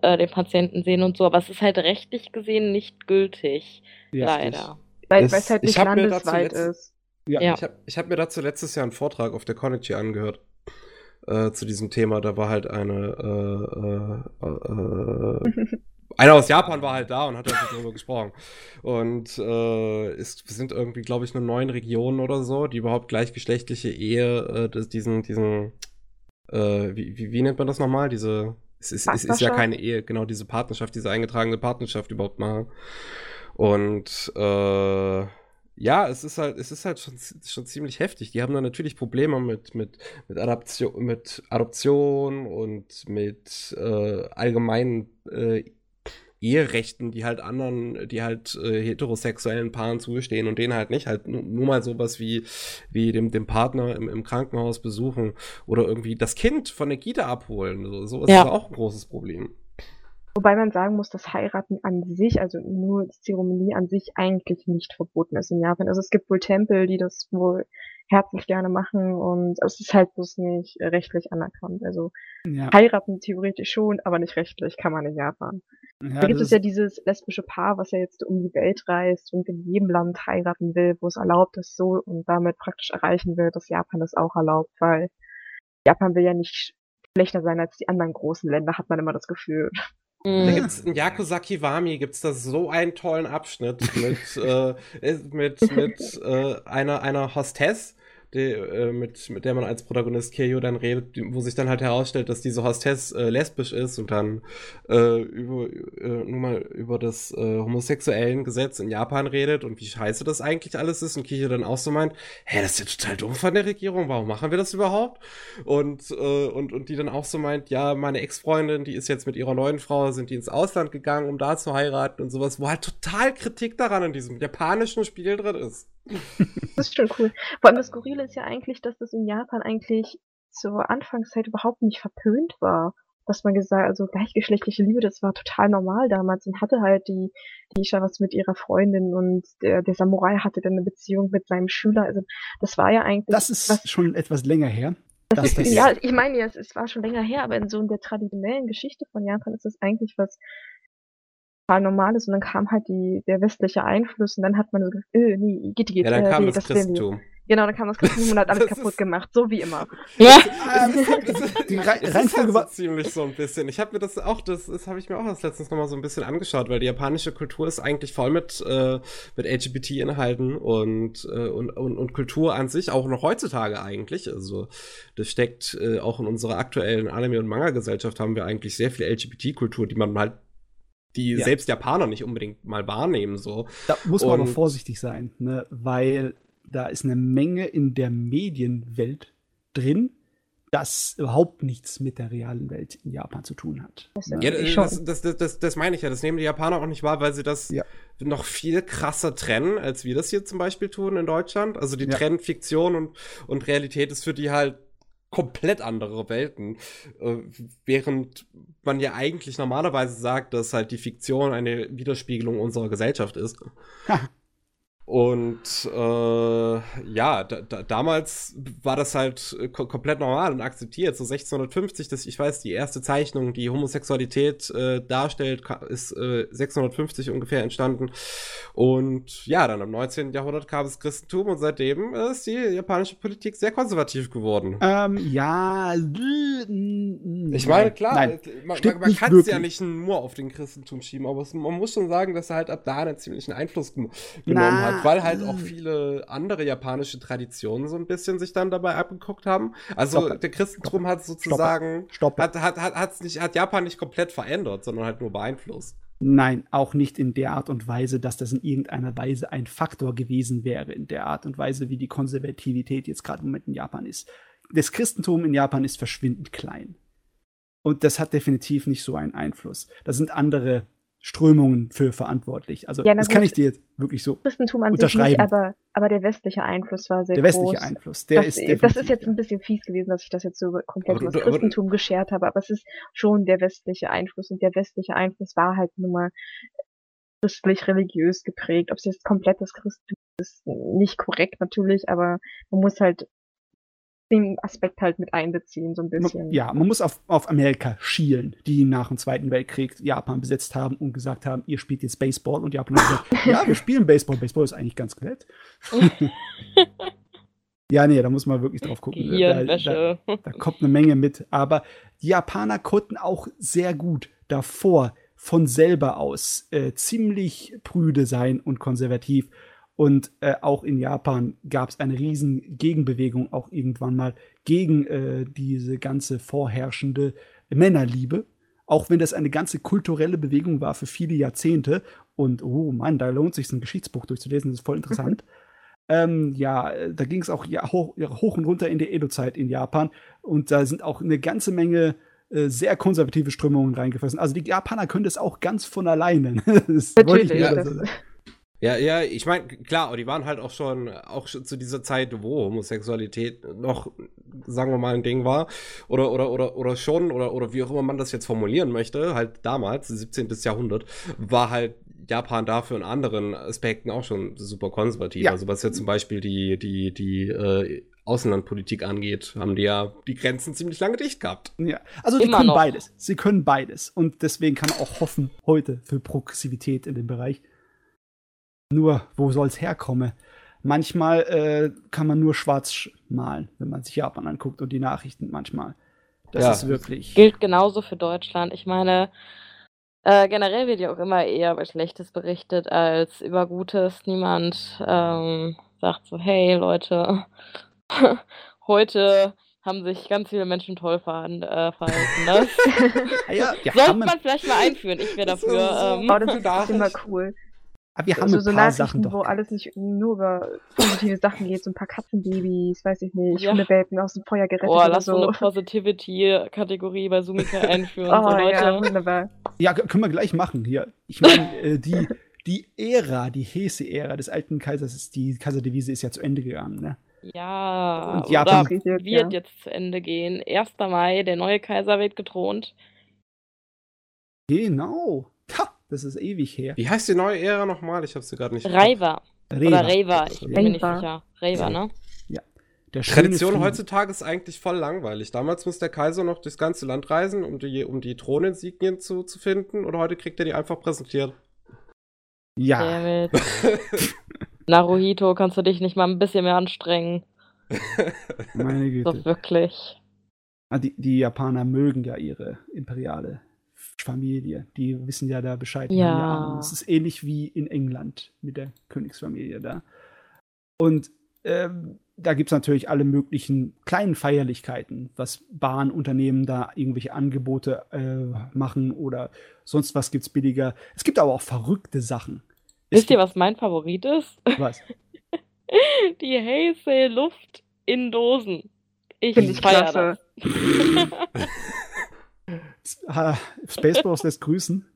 äh, den Patienten sehen und so. Aber es ist halt rechtlich gesehen nicht gültig, Ja. leider. Weil Es- halt ich nicht landesweit ist. Ja. Ja. Ich habe hab mir dazu letztes Jahr einen Vortrag auf der Konichi angehört. Äh, zu diesem Thema. Da war halt eine. Äh, äh, äh, einer aus Japan war halt da und hat halt darüber gesprochen. Und äh, es sind irgendwie, glaube ich, nur neun Regionen oder so, die überhaupt gleichgeschlechtliche Ehe, äh, diesen, diesen, äh, wie, wie, wie nennt man das nochmal? Diese, es ist, es ist ja keine Ehe, genau, diese Partnerschaft, diese eingetragene Partnerschaft überhaupt machen. Und äh, ja, es ist halt, es ist halt schon, schon ziemlich heftig. Die haben da natürlich Probleme mit, mit, mit Adaption, mit Adoption und mit äh, allgemeinen äh, Eherechten, die halt anderen, die halt äh, heterosexuellen Paaren zugestehen und denen halt nicht, halt nu- nur mal sowas wie, wie dem, dem Partner im, im Krankenhaus besuchen oder irgendwie das Kind von der Kita abholen. So, sowas Ja. ist auch ein großes Problem. Wobei man sagen muss, dass Heiraten an sich, also nur die Zeremonie an sich eigentlich nicht verboten ist in Japan. Also es gibt wohl Tempel, die das wohl herzlich gerne machen und es ist halt bloß nicht rechtlich anerkannt. Also Ja. heiraten theoretisch schon, aber nicht rechtlich kann man in Japan. Ja, da gibt es ja dieses lesbische Paar, was ja jetzt um die Welt reist und in jedem Land heiraten will, wo es erlaubt ist so und damit praktisch erreichen will, dass Japan das auch erlaubt, weil Japan will ja nicht schlechter sein als die anderen großen Länder, hat man immer das Gefühl. Da Mhm. gibt's in Yakusaki Wami gibt's da so einen tollen Abschnitt mit äh, mit mit äh, einer einer Hostess, die, äh, mit mit der man als Protagonist Kiryu dann redet, wo sich dann halt herausstellt, dass diese Hostess äh, lesbisch ist und dann äh, über äh, nur mal über das äh, homosexuellen Gesetz in Japan redet und wie scheiße das eigentlich alles ist und Kiryu dann auch so meint, hä, das ist ja total dumm von der Regierung, warum machen wir das überhaupt? Und, äh, und, und die dann auch so meint, ja, meine Ex-Freundin, die ist jetzt mit ihrer neuen Frau, sind die ins Ausland gegangen, um da zu heiraten und sowas, wo halt total Kritik daran in diesem japanischen Spiel drin ist. Das ist schon cool. Vor allem das Skurrile ist ja eigentlich, dass das in Japan eigentlich zur Anfangszeit überhaupt nicht verpönt war. Dass man gesagt, also gleichgeschlechtliche Liebe, das war total normal damals und hatte halt die, die Isha was mit ihrer Freundin und der, der Samurai hatte dann eine Beziehung mit seinem Schüler. Also das war ja eigentlich. Das ist was, schon etwas länger her. das ist, das- ja, ich meine ja, es, es war schon länger her, aber in so in der traditionellen Geschichte von Japan ist das eigentlich was total Normales und dann kam halt die, der westliche Einfluss und dann hat man so gesagt, äh, nee, Gitti geht, Ja, dann äh, kam nee, das wir. Christentum. Genau, dann kam das Christentum und hat alles Das kaputt ist- gemacht, so wie immer. Ja. Die ist Reihenfolge halt war. ziemlich so ein bisschen. Ich habe mir das auch, das, das habe ich mir auch erst letztens nochmal so ein bisschen angeschaut, weil die japanische Kultur ist eigentlich voll mit, äh, mit LGBT-Inhalten und, äh, und, und, und Kultur an sich, auch noch heutzutage eigentlich. Also das steckt äh, auch in unserer aktuellen Anime- und Manga-Gesellschaft haben wir eigentlich sehr viel LGBT-Kultur, die man halt die Ja. selbst Japaner nicht unbedingt mal wahrnehmen, so. Da muss man aber Und- vorsichtig sein, ne? weil da ist eine Menge in der Medienwelt drin, das überhaupt nichts mit der realen Welt in Japan zu tun hat. Das Ne? Ja, das, das, das, das meine ich ja. Das nehmen die Japaner auch nicht wahr, weil sie das Ja. noch viel krasser trennen, als wir das hier zum Beispiel tun in Deutschland. Also die Ja. trennen Fiktion und, und Realität ist für die halt komplett andere Welten. Äh, während man ja eigentlich normalerweise sagt, dass halt die Fiktion eine Widerspiegelung unserer Gesellschaft ist. Und äh, ja, da, da, damals war das halt äh, ko komplett normal und akzeptiert. So 1650, das, ich weiß, die erste Zeichnung, die Homosexualität äh, darstellt, ist äh, 650 ungefähr entstanden. Und ja, dann im 19. Jahrhundert kam das Christentum und seitdem ist die japanische Politik sehr konservativ geworden. Ähm, ja. Ich meine, klar, Nein. man, man, kann es ja nicht nur auf den Christentum schieben, aber es, man muss schon sagen, dass er halt ab da einen ziemlichen Einfluss genommen Na, hat, weil halt auch äh. viele andere japanische Traditionen so ein bisschen sich dann dabei abgeguckt haben. Also Stopp. der Christentum hat sozusagen Stopp. hat, hat, hat, hat's nicht, hat Japan nicht komplett verändert, sondern halt nur beeinflusst. Nein, auch nicht in der Art und Weise, dass das in irgendeiner Weise ein Faktor gewesen wäre, in der Art und Weise, wie die Konservativität jetzt gerade im Moment in Japan ist. Das Christentum in Japan ist verschwindend klein. Und das hat definitiv nicht so einen Einfluss. Da sind andere Strömungen für verantwortlich. Also, Ja, das kann ich dir jetzt wirklich so. Christentum an sich Unterschreiben. nicht, aber, aber der westliche Einfluss war sehr Der westliche groß. Einfluss, der das, ist das ist jetzt ein bisschen fies gewesen, dass ich das jetzt so komplett Aber das aber Christentum geschert habe, aber es ist schon der westliche Einfluss und der westliche Einfluss war halt nun mal christlich-religiös geprägt. Ob es jetzt komplett das Christentum ist, nicht korrekt natürlich, aber man muss halt den Aspekt halt mit einbeziehen, so ein bisschen. Ja, man muss auf, auf Amerika schielen, die nach dem Zweiten Weltkrieg Japan besetzt haben und gesagt haben, ihr spielt jetzt Baseball. Und Japan hat gesagt, ja, wir spielen Baseball. Baseball ist eigentlich ganz nett. ja, nee, da muss man wirklich drauf gucken. Da, da, da kommt eine Menge mit. Aber die Japaner konnten auch sehr gut davor von selber aus äh, ziemlich prüde sein und konservativ. Und äh, auch in Japan gab es eine riesen Gegenbewegung auch irgendwann mal gegen äh, diese ganze vorherrschende Männerliebe. Auch wenn das eine ganze kulturelle Bewegung war für viele Jahrzehnte. Und oh Mann, da lohnt sich ein Geschichtsbuch durchzulesen, das ist voll interessant. Ähm, ja, da ging es auch ja, hoch, ja, hoch und runter in der Edo-Zeit in Japan. Und da sind auch eine ganze Menge äh, sehr konservative Strömungen reingefressen. Also die Japaner können das auch ganz von alleine. das wollte ich Natürlich. nur das, so sagen. Ja, ja, ich meine, klar, aber die waren halt auch schon, auch schon zu dieser Zeit, wo Homosexualität noch, sagen wir mal, ein Ding war. Oder, oder, oder, oder schon, oder, oder wie auch immer man das jetzt formulieren möchte, halt damals, 17. Jahrhundert, war halt Japan dafür in anderen Aspekten auch schon super konservativ. Ja. Also was jetzt zum Beispiel die, die, die äh, Außenlandpolitik angeht, haben die ja die Grenzen ziemlich lange dicht gehabt. Ja, also die Immer können noch. beides. Sie können beides. Und deswegen kann man auch hoffen, heute für Progressivität in dem Bereich. Nur, wo soll es herkommen? Manchmal äh, kann man nur schwarz sch- malen, wenn man sich Japan anguckt und die Nachrichten manchmal. Das Ja. ist wirklich. Gilt genauso für Deutschland. Ich meine, äh, generell wird ja auch immer eher über Schlechtes berichtet als über Gutes. Niemand ähm, sagt so, hey Leute, heute haben sich ganz viele Menschen toll verhalten. Äh, verhalten ne? Ja, Sollte man vielleicht mal einführen. Ich wäre Das ist dafür. so- ähm, oh, das ist immer cool. Ah, wir haben Also ein so paar Nachrichten, Sachen doch. wo alles nicht nur über positive Sachen geht, so ein paar Katzenbabys, weiß ich nicht, Ja. Hundewelpen aus dem Feuer gerettet oder lass so so. eine Positivity-Kategorie bei Sumika einführen. Oh so, Leute. ja, wunderbar. Ja, können wir gleich machen hier. Ich meine, äh, die, die Ära, die Heise-Ära des alten Kaisers, ist, die Kaiserdevise ist ja zu Ende gegangen. Ne? Ja, Und Japan- oder Wird, wird ja. jetzt zu Ende gehen. 1. Mai, der neue Kaiser wird getront. Genau. Ha, das ist ewig her. Wie heißt die neue Ära nochmal? Ich habe sie gerade nicht. Reiva. Reva. Oder Reva, ich bin mir nicht sicher. Reva, ne? Der schöne Tradition Frieden. heutzutage ist eigentlich voll langweilig. Damals muss der Kaiser noch durchs ganze Land reisen, um die, um die Throninsignien zu, zu finden, und heute kriegt er die einfach präsentiert. Ja. Naruhito, kannst du dich nicht mal ein bisschen mehr anstrengen? Meine Güte. So wirklich. Ah, die, die Japaner mögen ja ihre imperiale Familie. Die wissen ja da Bescheid. Ja. Es ist ähnlich wie in England mit der Königsfamilie da. Und ähm, da gibt es natürlich alle möglichen kleinen Feierlichkeiten, was Bahnunternehmen da irgendwelche Angebote äh, machen oder sonst was gibt's billiger. Es gibt aber auch verrückte Sachen. Es Wisst ihr, was mein Favorit ist? gibt- was? Die Heisei Luft in Dosen. Ich Finde ich feier klasse. das. Spaceballs lässt grüßen.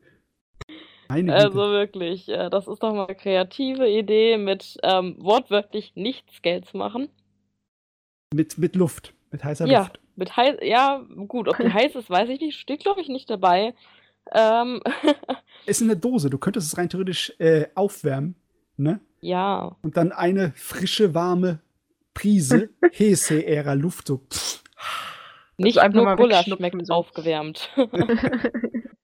Meine Also Güte. wirklich, äh, das ist doch mal eine kreative Idee, mit ähm, wortwörtlich nichts Geld zu machen. Mit, mit Luft. Mit heißer Ja, Luft. mit heiß, ja, gut, ob die heiß ist, weiß ich nicht, steht glaube ich nicht dabei. Ähm, ist eine Dose. Du könntest es rein theoretisch äh, aufwärmen, ne? ja, Und dann eine frische, warme Prise Heseera Luft so. Pff. Nicht einfach nur Gulasch schmeckt so. aufgewärmt.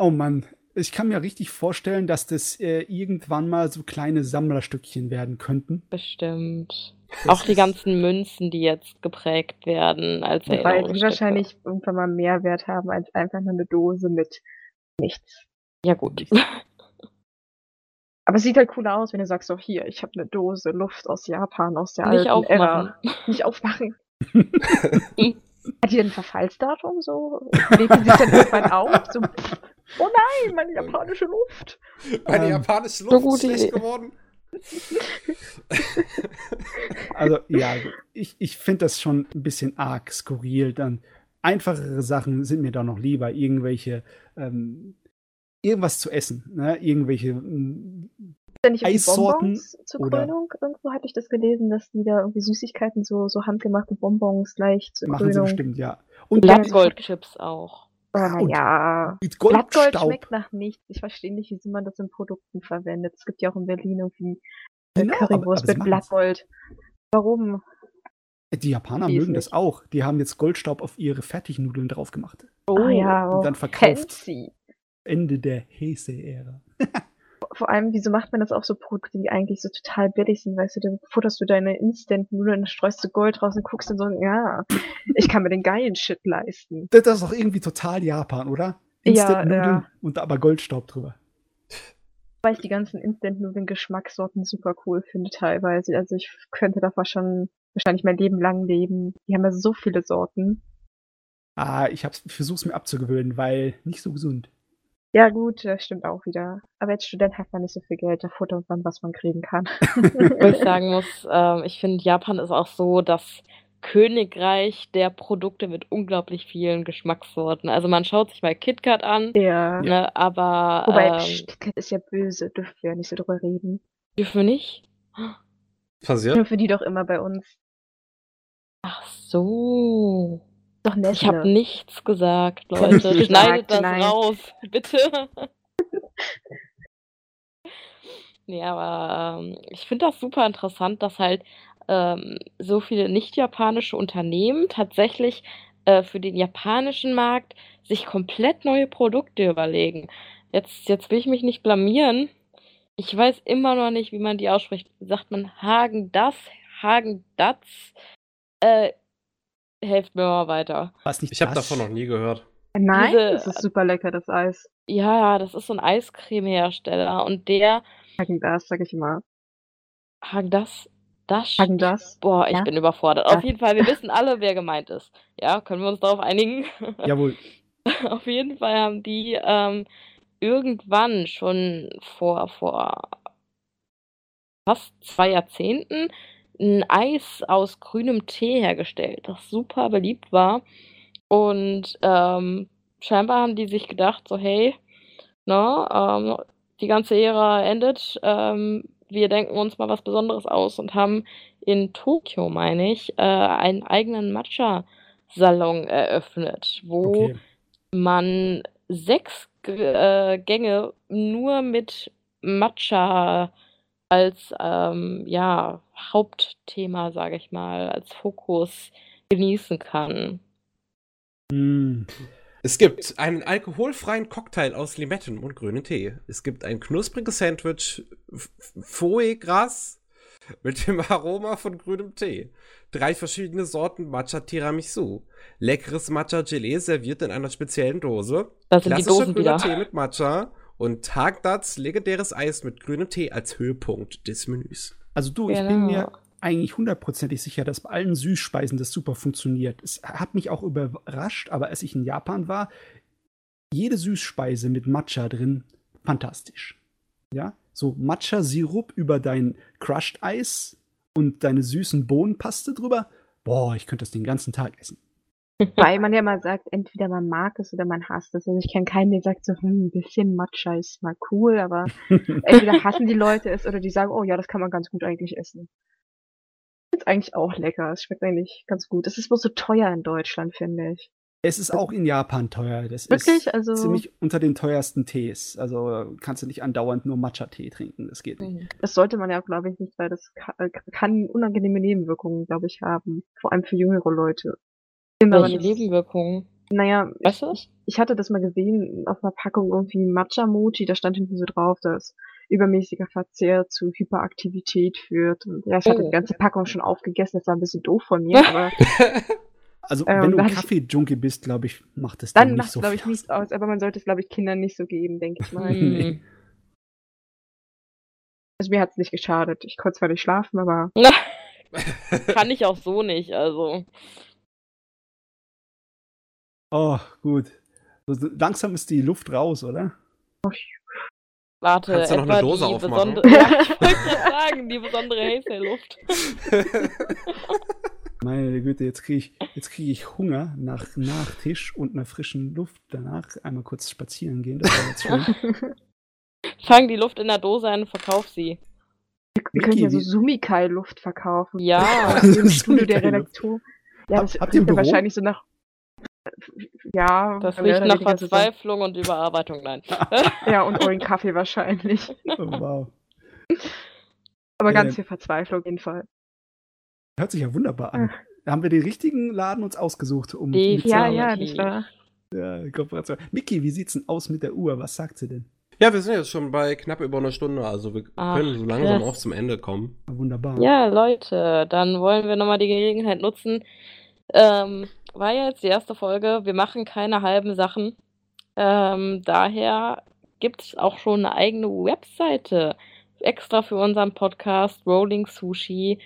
Oh Mann. Ich kann mir richtig vorstellen, dass das äh, irgendwann mal so kleine Sammlerstückchen werden könnten. Bestimmt. Das Auch die ganzen Münzen, die jetzt geprägt werden als Weil die wahrscheinlich irgendwann mal mehr Wert haben als einfach nur eine Dose mit nichts. Ja gut. Aber es sieht halt cooler aus, wenn du sagst, so hier, ich habe eine Dose Luft aus Japan, aus der Nicht alten aufmachen. Ära. Nicht aufmachen. Hat die ein Verfallsdatum so? Legt die sich dann irgendwann auf? So, oh nein, meine japanische Luft. Meine Ähm, japanische so Luft ist gute schlecht Idee. geworden. Also, ja, ich, ich finde das schon ein bisschen arg skurril. Dann einfachere Sachen sind mir da noch lieber. Irgendwelche, ähm, irgendwas zu essen. Ne? Irgendwelche da nicht Eissorten Bonbons zur oder- Krönung? Irgendwo hatte ich das gelesen, dass die da irgendwie Süßigkeiten, so, so handgemachte Bonbons gleich zur machen sie Krönung. bestimmt, ja. Und Blattgoldchips auch. Oh, mit Blattgold schmeckt nach nichts. Ich verstehe nicht, wie man das in Produkten verwendet. Es gibt ja auch in Berlin irgendwie äh, Genau, aber- Currywurst aber sie mit. Blattgold. Warum? Die Japaner Die mögen das nicht. auch. Die haben jetzt Goldstaub auf ihre Fertignudeln drauf gemacht. Oh, ah ja, und oh, dann verkauft. fancy. Ende der Heise-Ära. Vor allem, wieso macht man das auf so Produkte, die eigentlich so total billig sind? Weißt du, dann futterst du deine Instant-Nudeln, streust du Gold raus und guckst dann so, ja, ich kann mir den geilen Shit leisten. Das ist doch irgendwie total Japan, oder? Ja, Instant-Nudeln ja. und aber Goldstaub drüber. Weil ich die ganzen Instant-Nudeln-Geschmackssorten super cool finde teilweise. Also ich könnte davon schon wahrscheinlich mein Leben lang leben. Die haben ja so viele Sorten. Ah, ich hab's, versuch's mir abzugewöhnen, weil nicht so gesund. Ja gut, das stimmt auch wieder. Aber als Student hat man nicht so viel Geld, da futtert man, was man kriegen kann. Wo ich sagen muss, ähm, ich finde, Japan ist auch so das Königreich der Produkte mit unglaublich vielen Geschmackssorten. Also man schaut sich mal KitKat an, ja. ne, aber Wobei, ähm, KitKat ist ja böse, dürfen wir ja nicht so drüber reden. dürfen wir nicht? Passiert? Dürfen die doch immer bei uns. Ach so. Doch Nestle. Ich habe nichts gesagt, Leute. Schneidet das nein. raus, bitte. nee, aber ähm, ich finde das super interessant, dass halt ähm, so viele nicht-japanische Unternehmen tatsächlich äh, für den japanischen Markt sich komplett neue Produkte überlegen. Jetzt, jetzt will ich mich nicht blamieren. Ich weiß immer noch nicht, wie man die ausspricht. Sagt man Hagen das, Hagen das? Äh, helft mir mal weiter. Was nicht Ich habe davon noch nie gehört. Nein, diese- das ist super lecker, das Eis. Ja, das ist so ein Eiscremehersteller und der Hagen das, sag ich immer. Hagen das, das, Hagen das. boah, ich Ja. bin überfordert. Ja. Auf jeden Fall, wir wissen alle, wer gemeint ist. Ja, können wir uns darauf einigen? Jawohl. Auf jeden Fall haben die ähm, irgendwann schon vor, vor fast zwei Jahrzehnten ein Eis aus grünem Tee hergestellt, das super beliebt war. Und ähm, scheinbar haben die sich gedacht, so hey, ne, ähm, die ganze Ära endet, ähm, wir denken uns mal was Besonderes aus und haben in Tokio, meine ich, äh, einen eigenen Matcha-Salon eröffnet, wo Okay. man sechs G äh, Gänge nur mit Matcha als ähm, ja, Hauptthema, sage ich mal, als Fokus genießen kann. Hm. Es gibt einen alkoholfreien Cocktail aus Limetten und grünen Tee. Es gibt ein knuspriges Sandwich Foie-Gras mit dem Aroma von grünem Tee. Drei verschiedene Sorten Matcha Tiramisu. Leckeres Matcha Gelee serviert in einer speziellen Dose. Das sind die Klassischer Dosen grüner wieder. Tee mit Matcha. Und Tagdats legendäres Eis mit grünem Tee als Höhepunkt des Menüs. Also du, ich bin Genau. mir eigentlich hundertprozentig sicher, dass bei allen Süßspeisen das super funktioniert. Es hat mich auch überrascht, aber als ich in Japan war, jede Süßspeise mit Matcha drin, fantastisch. Ja, so Matcha-Sirup über dein Crushed Eis und deine süßen Bohnenpaste drüber. Boah, ich könnte das den ganzen Tag essen. Weil man ja mal sagt, entweder man mag es oder man hasst es. Also ich kenne keinen, der sagt so, hm, ein bisschen Matcha ist mal cool, aber entweder hassen die Leute es oder die sagen, oh ja, das kann man ganz gut eigentlich essen. Ist eigentlich auch lecker. Es schmeckt eigentlich ganz gut. Es ist bloß so teuer in Deutschland, finde ich. Es ist auch in Japan teuer. Das Wirklich? ist Also- ziemlich unter den teuersten Tees. Also kannst du nicht andauernd nur Matcha-Tee trinken. Das geht nicht. Mhm. Das sollte man ja, glaube ich, nicht, weil das kann, äh, kann unangenehme Nebenwirkungen, glaube ich, haben. Vor allem für jüngere Leute. Aber Welche Nebenwirkungen? Naja, Weißt du das? ich hatte das mal gesehen auf einer Packung irgendwie Matcha-Mochi, da stand hinten so drauf, dass übermäßiger Verzehr zu Hyperaktivität führt. Und ja, ich hatte Oh. die ganze Packung schon aufgegessen, das war ein bisschen doof von mir, aber Also, Ähm, wenn du ich- Kaffee-Junkie bist, glaube ich, macht es dann, dann nicht macht so glaube ich, nichts aus. Aber man sollte es, glaube ich, Kindern nicht so geben, denke ich mal. Nee. Mhm. Also mir hat's nicht geschadet. Ich konnte zwar nicht schlafen, aber Kann ich auch so nicht, also. Oh, gut. So, langsam ist die Luft raus, oder? Warte, Kannst du noch etwa eine Dose die aufmachen? besondere. Ja, ich wollte gerade sagen, die besondere Hazelluft. Meine Güte, jetzt kriege ich, jetzt krieg ich Hunger nach Nachtisch und einer frischen Luft danach. Einmal kurz spazieren gehen, das war jetzt schön. Fang die Luft in der Dose ein und verkauf sie. wir können ja so Sumikai-Luft verkaufen. Ja. Im Studio der. Redaktion. Ja, Hab- das habt ihr Büro? wahrscheinlich so nach. Ja, Das mehr riecht nach Verzweiflung und Überarbeitung, nein. Ja, und euren Kaffee wahrscheinlich. Oh, wow. Aber ganz Ähm. viel Verzweiflung auf jeden Fall. Hört sich ja wunderbar an. Da haben wir den richtigen Laden uns ausgesucht, um Die- Ja, ja, nicht wahr? ja, Kooperation. Miki, wie sieht's denn aus mit der Uhr? Was sagt sie denn? Ja, wir sind jetzt schon bei knapp über einer Stunde, also wir Ach, können so langsam krass. auch zum Ende kommen. Wunderbar. Ja, Leute, dann wollen wir nochmal die Gelegenheit nutzen. Ähm, war ja jetzt die erste Folge. Wir machen keine halben Sachen. Ähm, daher gibt es auch schon eine eigene Webseite extra für unseren Podcast Rolling Sushi.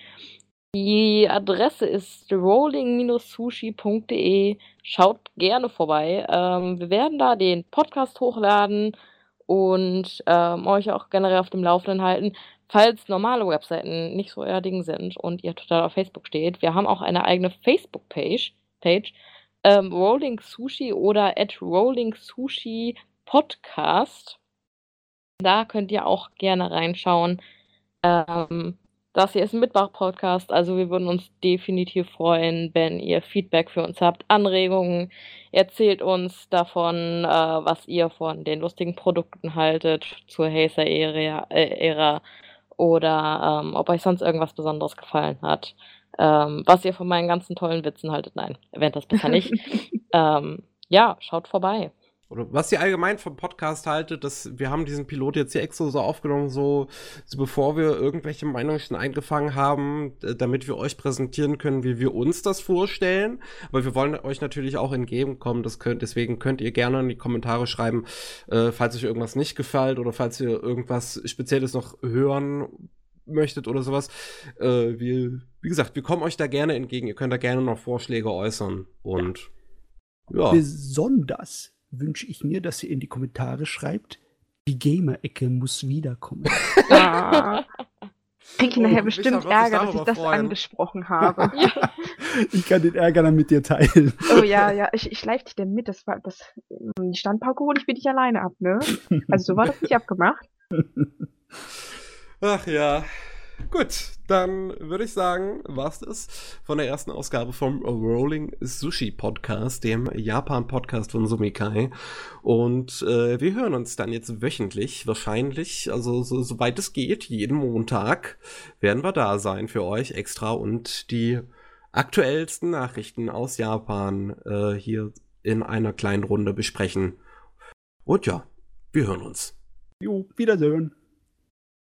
Die Adresse ist rolling-sushi.de. Schaut gerne vorbei. Ähm, wir werden da den Podcast hochladen und ähm, euch auch generell auf dem Laufenden halten. Falls normale Webseiten nicht so euer Ding sind und ihr total auf Facebook steht, wir haben auch eine eigene Facebook-Page, Page, ähm, Rolling Sushi oder at Rolling Sushi Podcast. Da könnt ihr auch gerne reinschauen. Ähm, das hier ist ein Mitmach-Podcast, also wir würden uns definitiv freuen, wenn ihr Feedback für uns habt, Anregungen. Erzählt uns davon, äh, was ihr von den lustigen Produkten haltet zur Hazer-Ära äh, oder ähm, ob euch sonst irgendwas Besonderes gefallen hat. Ähm, was ihr von meinen ganzen tollen Witzen haltet. Nein, erwähnt das besser nicht. ähm, ja, schaut vorbei. Oder was ihr allgemein vom Podcast haltet, dass wir haben diesen Pilot jetzt hier extra so aufgenommen, so, so bevor wir irgendwelche Meinungen schon eingefangen haben, damit wir euch präsentieren können, wie wir uns das vorstellen. Aber wir wollen euch natürlich auch entgegenkommen. Das könnt, deswegen könnt ihr gerne in die Kommentare schreiben, äh, falls euch irgendwas nicht gefällt oder falls ihr irgendwas Spezielles noch hören möchtet oder sowas. Äh, wir, wie gesagt, wir kommen euch da gerne entgegen. Ihr könnt da gerne noch Vorschläge äußern. Und ja. Besonders wünsche ich mir, dass ihr in die Kommentare schreibt, die Gamer-Ecke muss wiederkommen. Ah. Krieg ich nachher Oh, bestimmt sich Ärger, dass ich das freuen. angesprochen habe. ich kann den Ärger dann mit dir teilen. Oh ja, ja, ich, ich schleif dich denn mit. Das war das Standpauke hole ich für dich alleine ab, ne? Also so war das nicht abgemacht. Ach ja. Gut, dann würde ich sagen, war's das von der ersten Ausgabe vom Rolling Sushi Podcast, dem Japan-Podcast von Sumikai. Und äh, wir hören uns dann jetzt wöchentlich, wahrscheinlich, also so, soweit es geht, jeden Montag werden wir da sein für euch extra und die aktuellsten Nachrichten aus Japan äh, hier in einer kleinen Runde besprechen. Und ja, wir hören uns. Jo, Wiedersehen.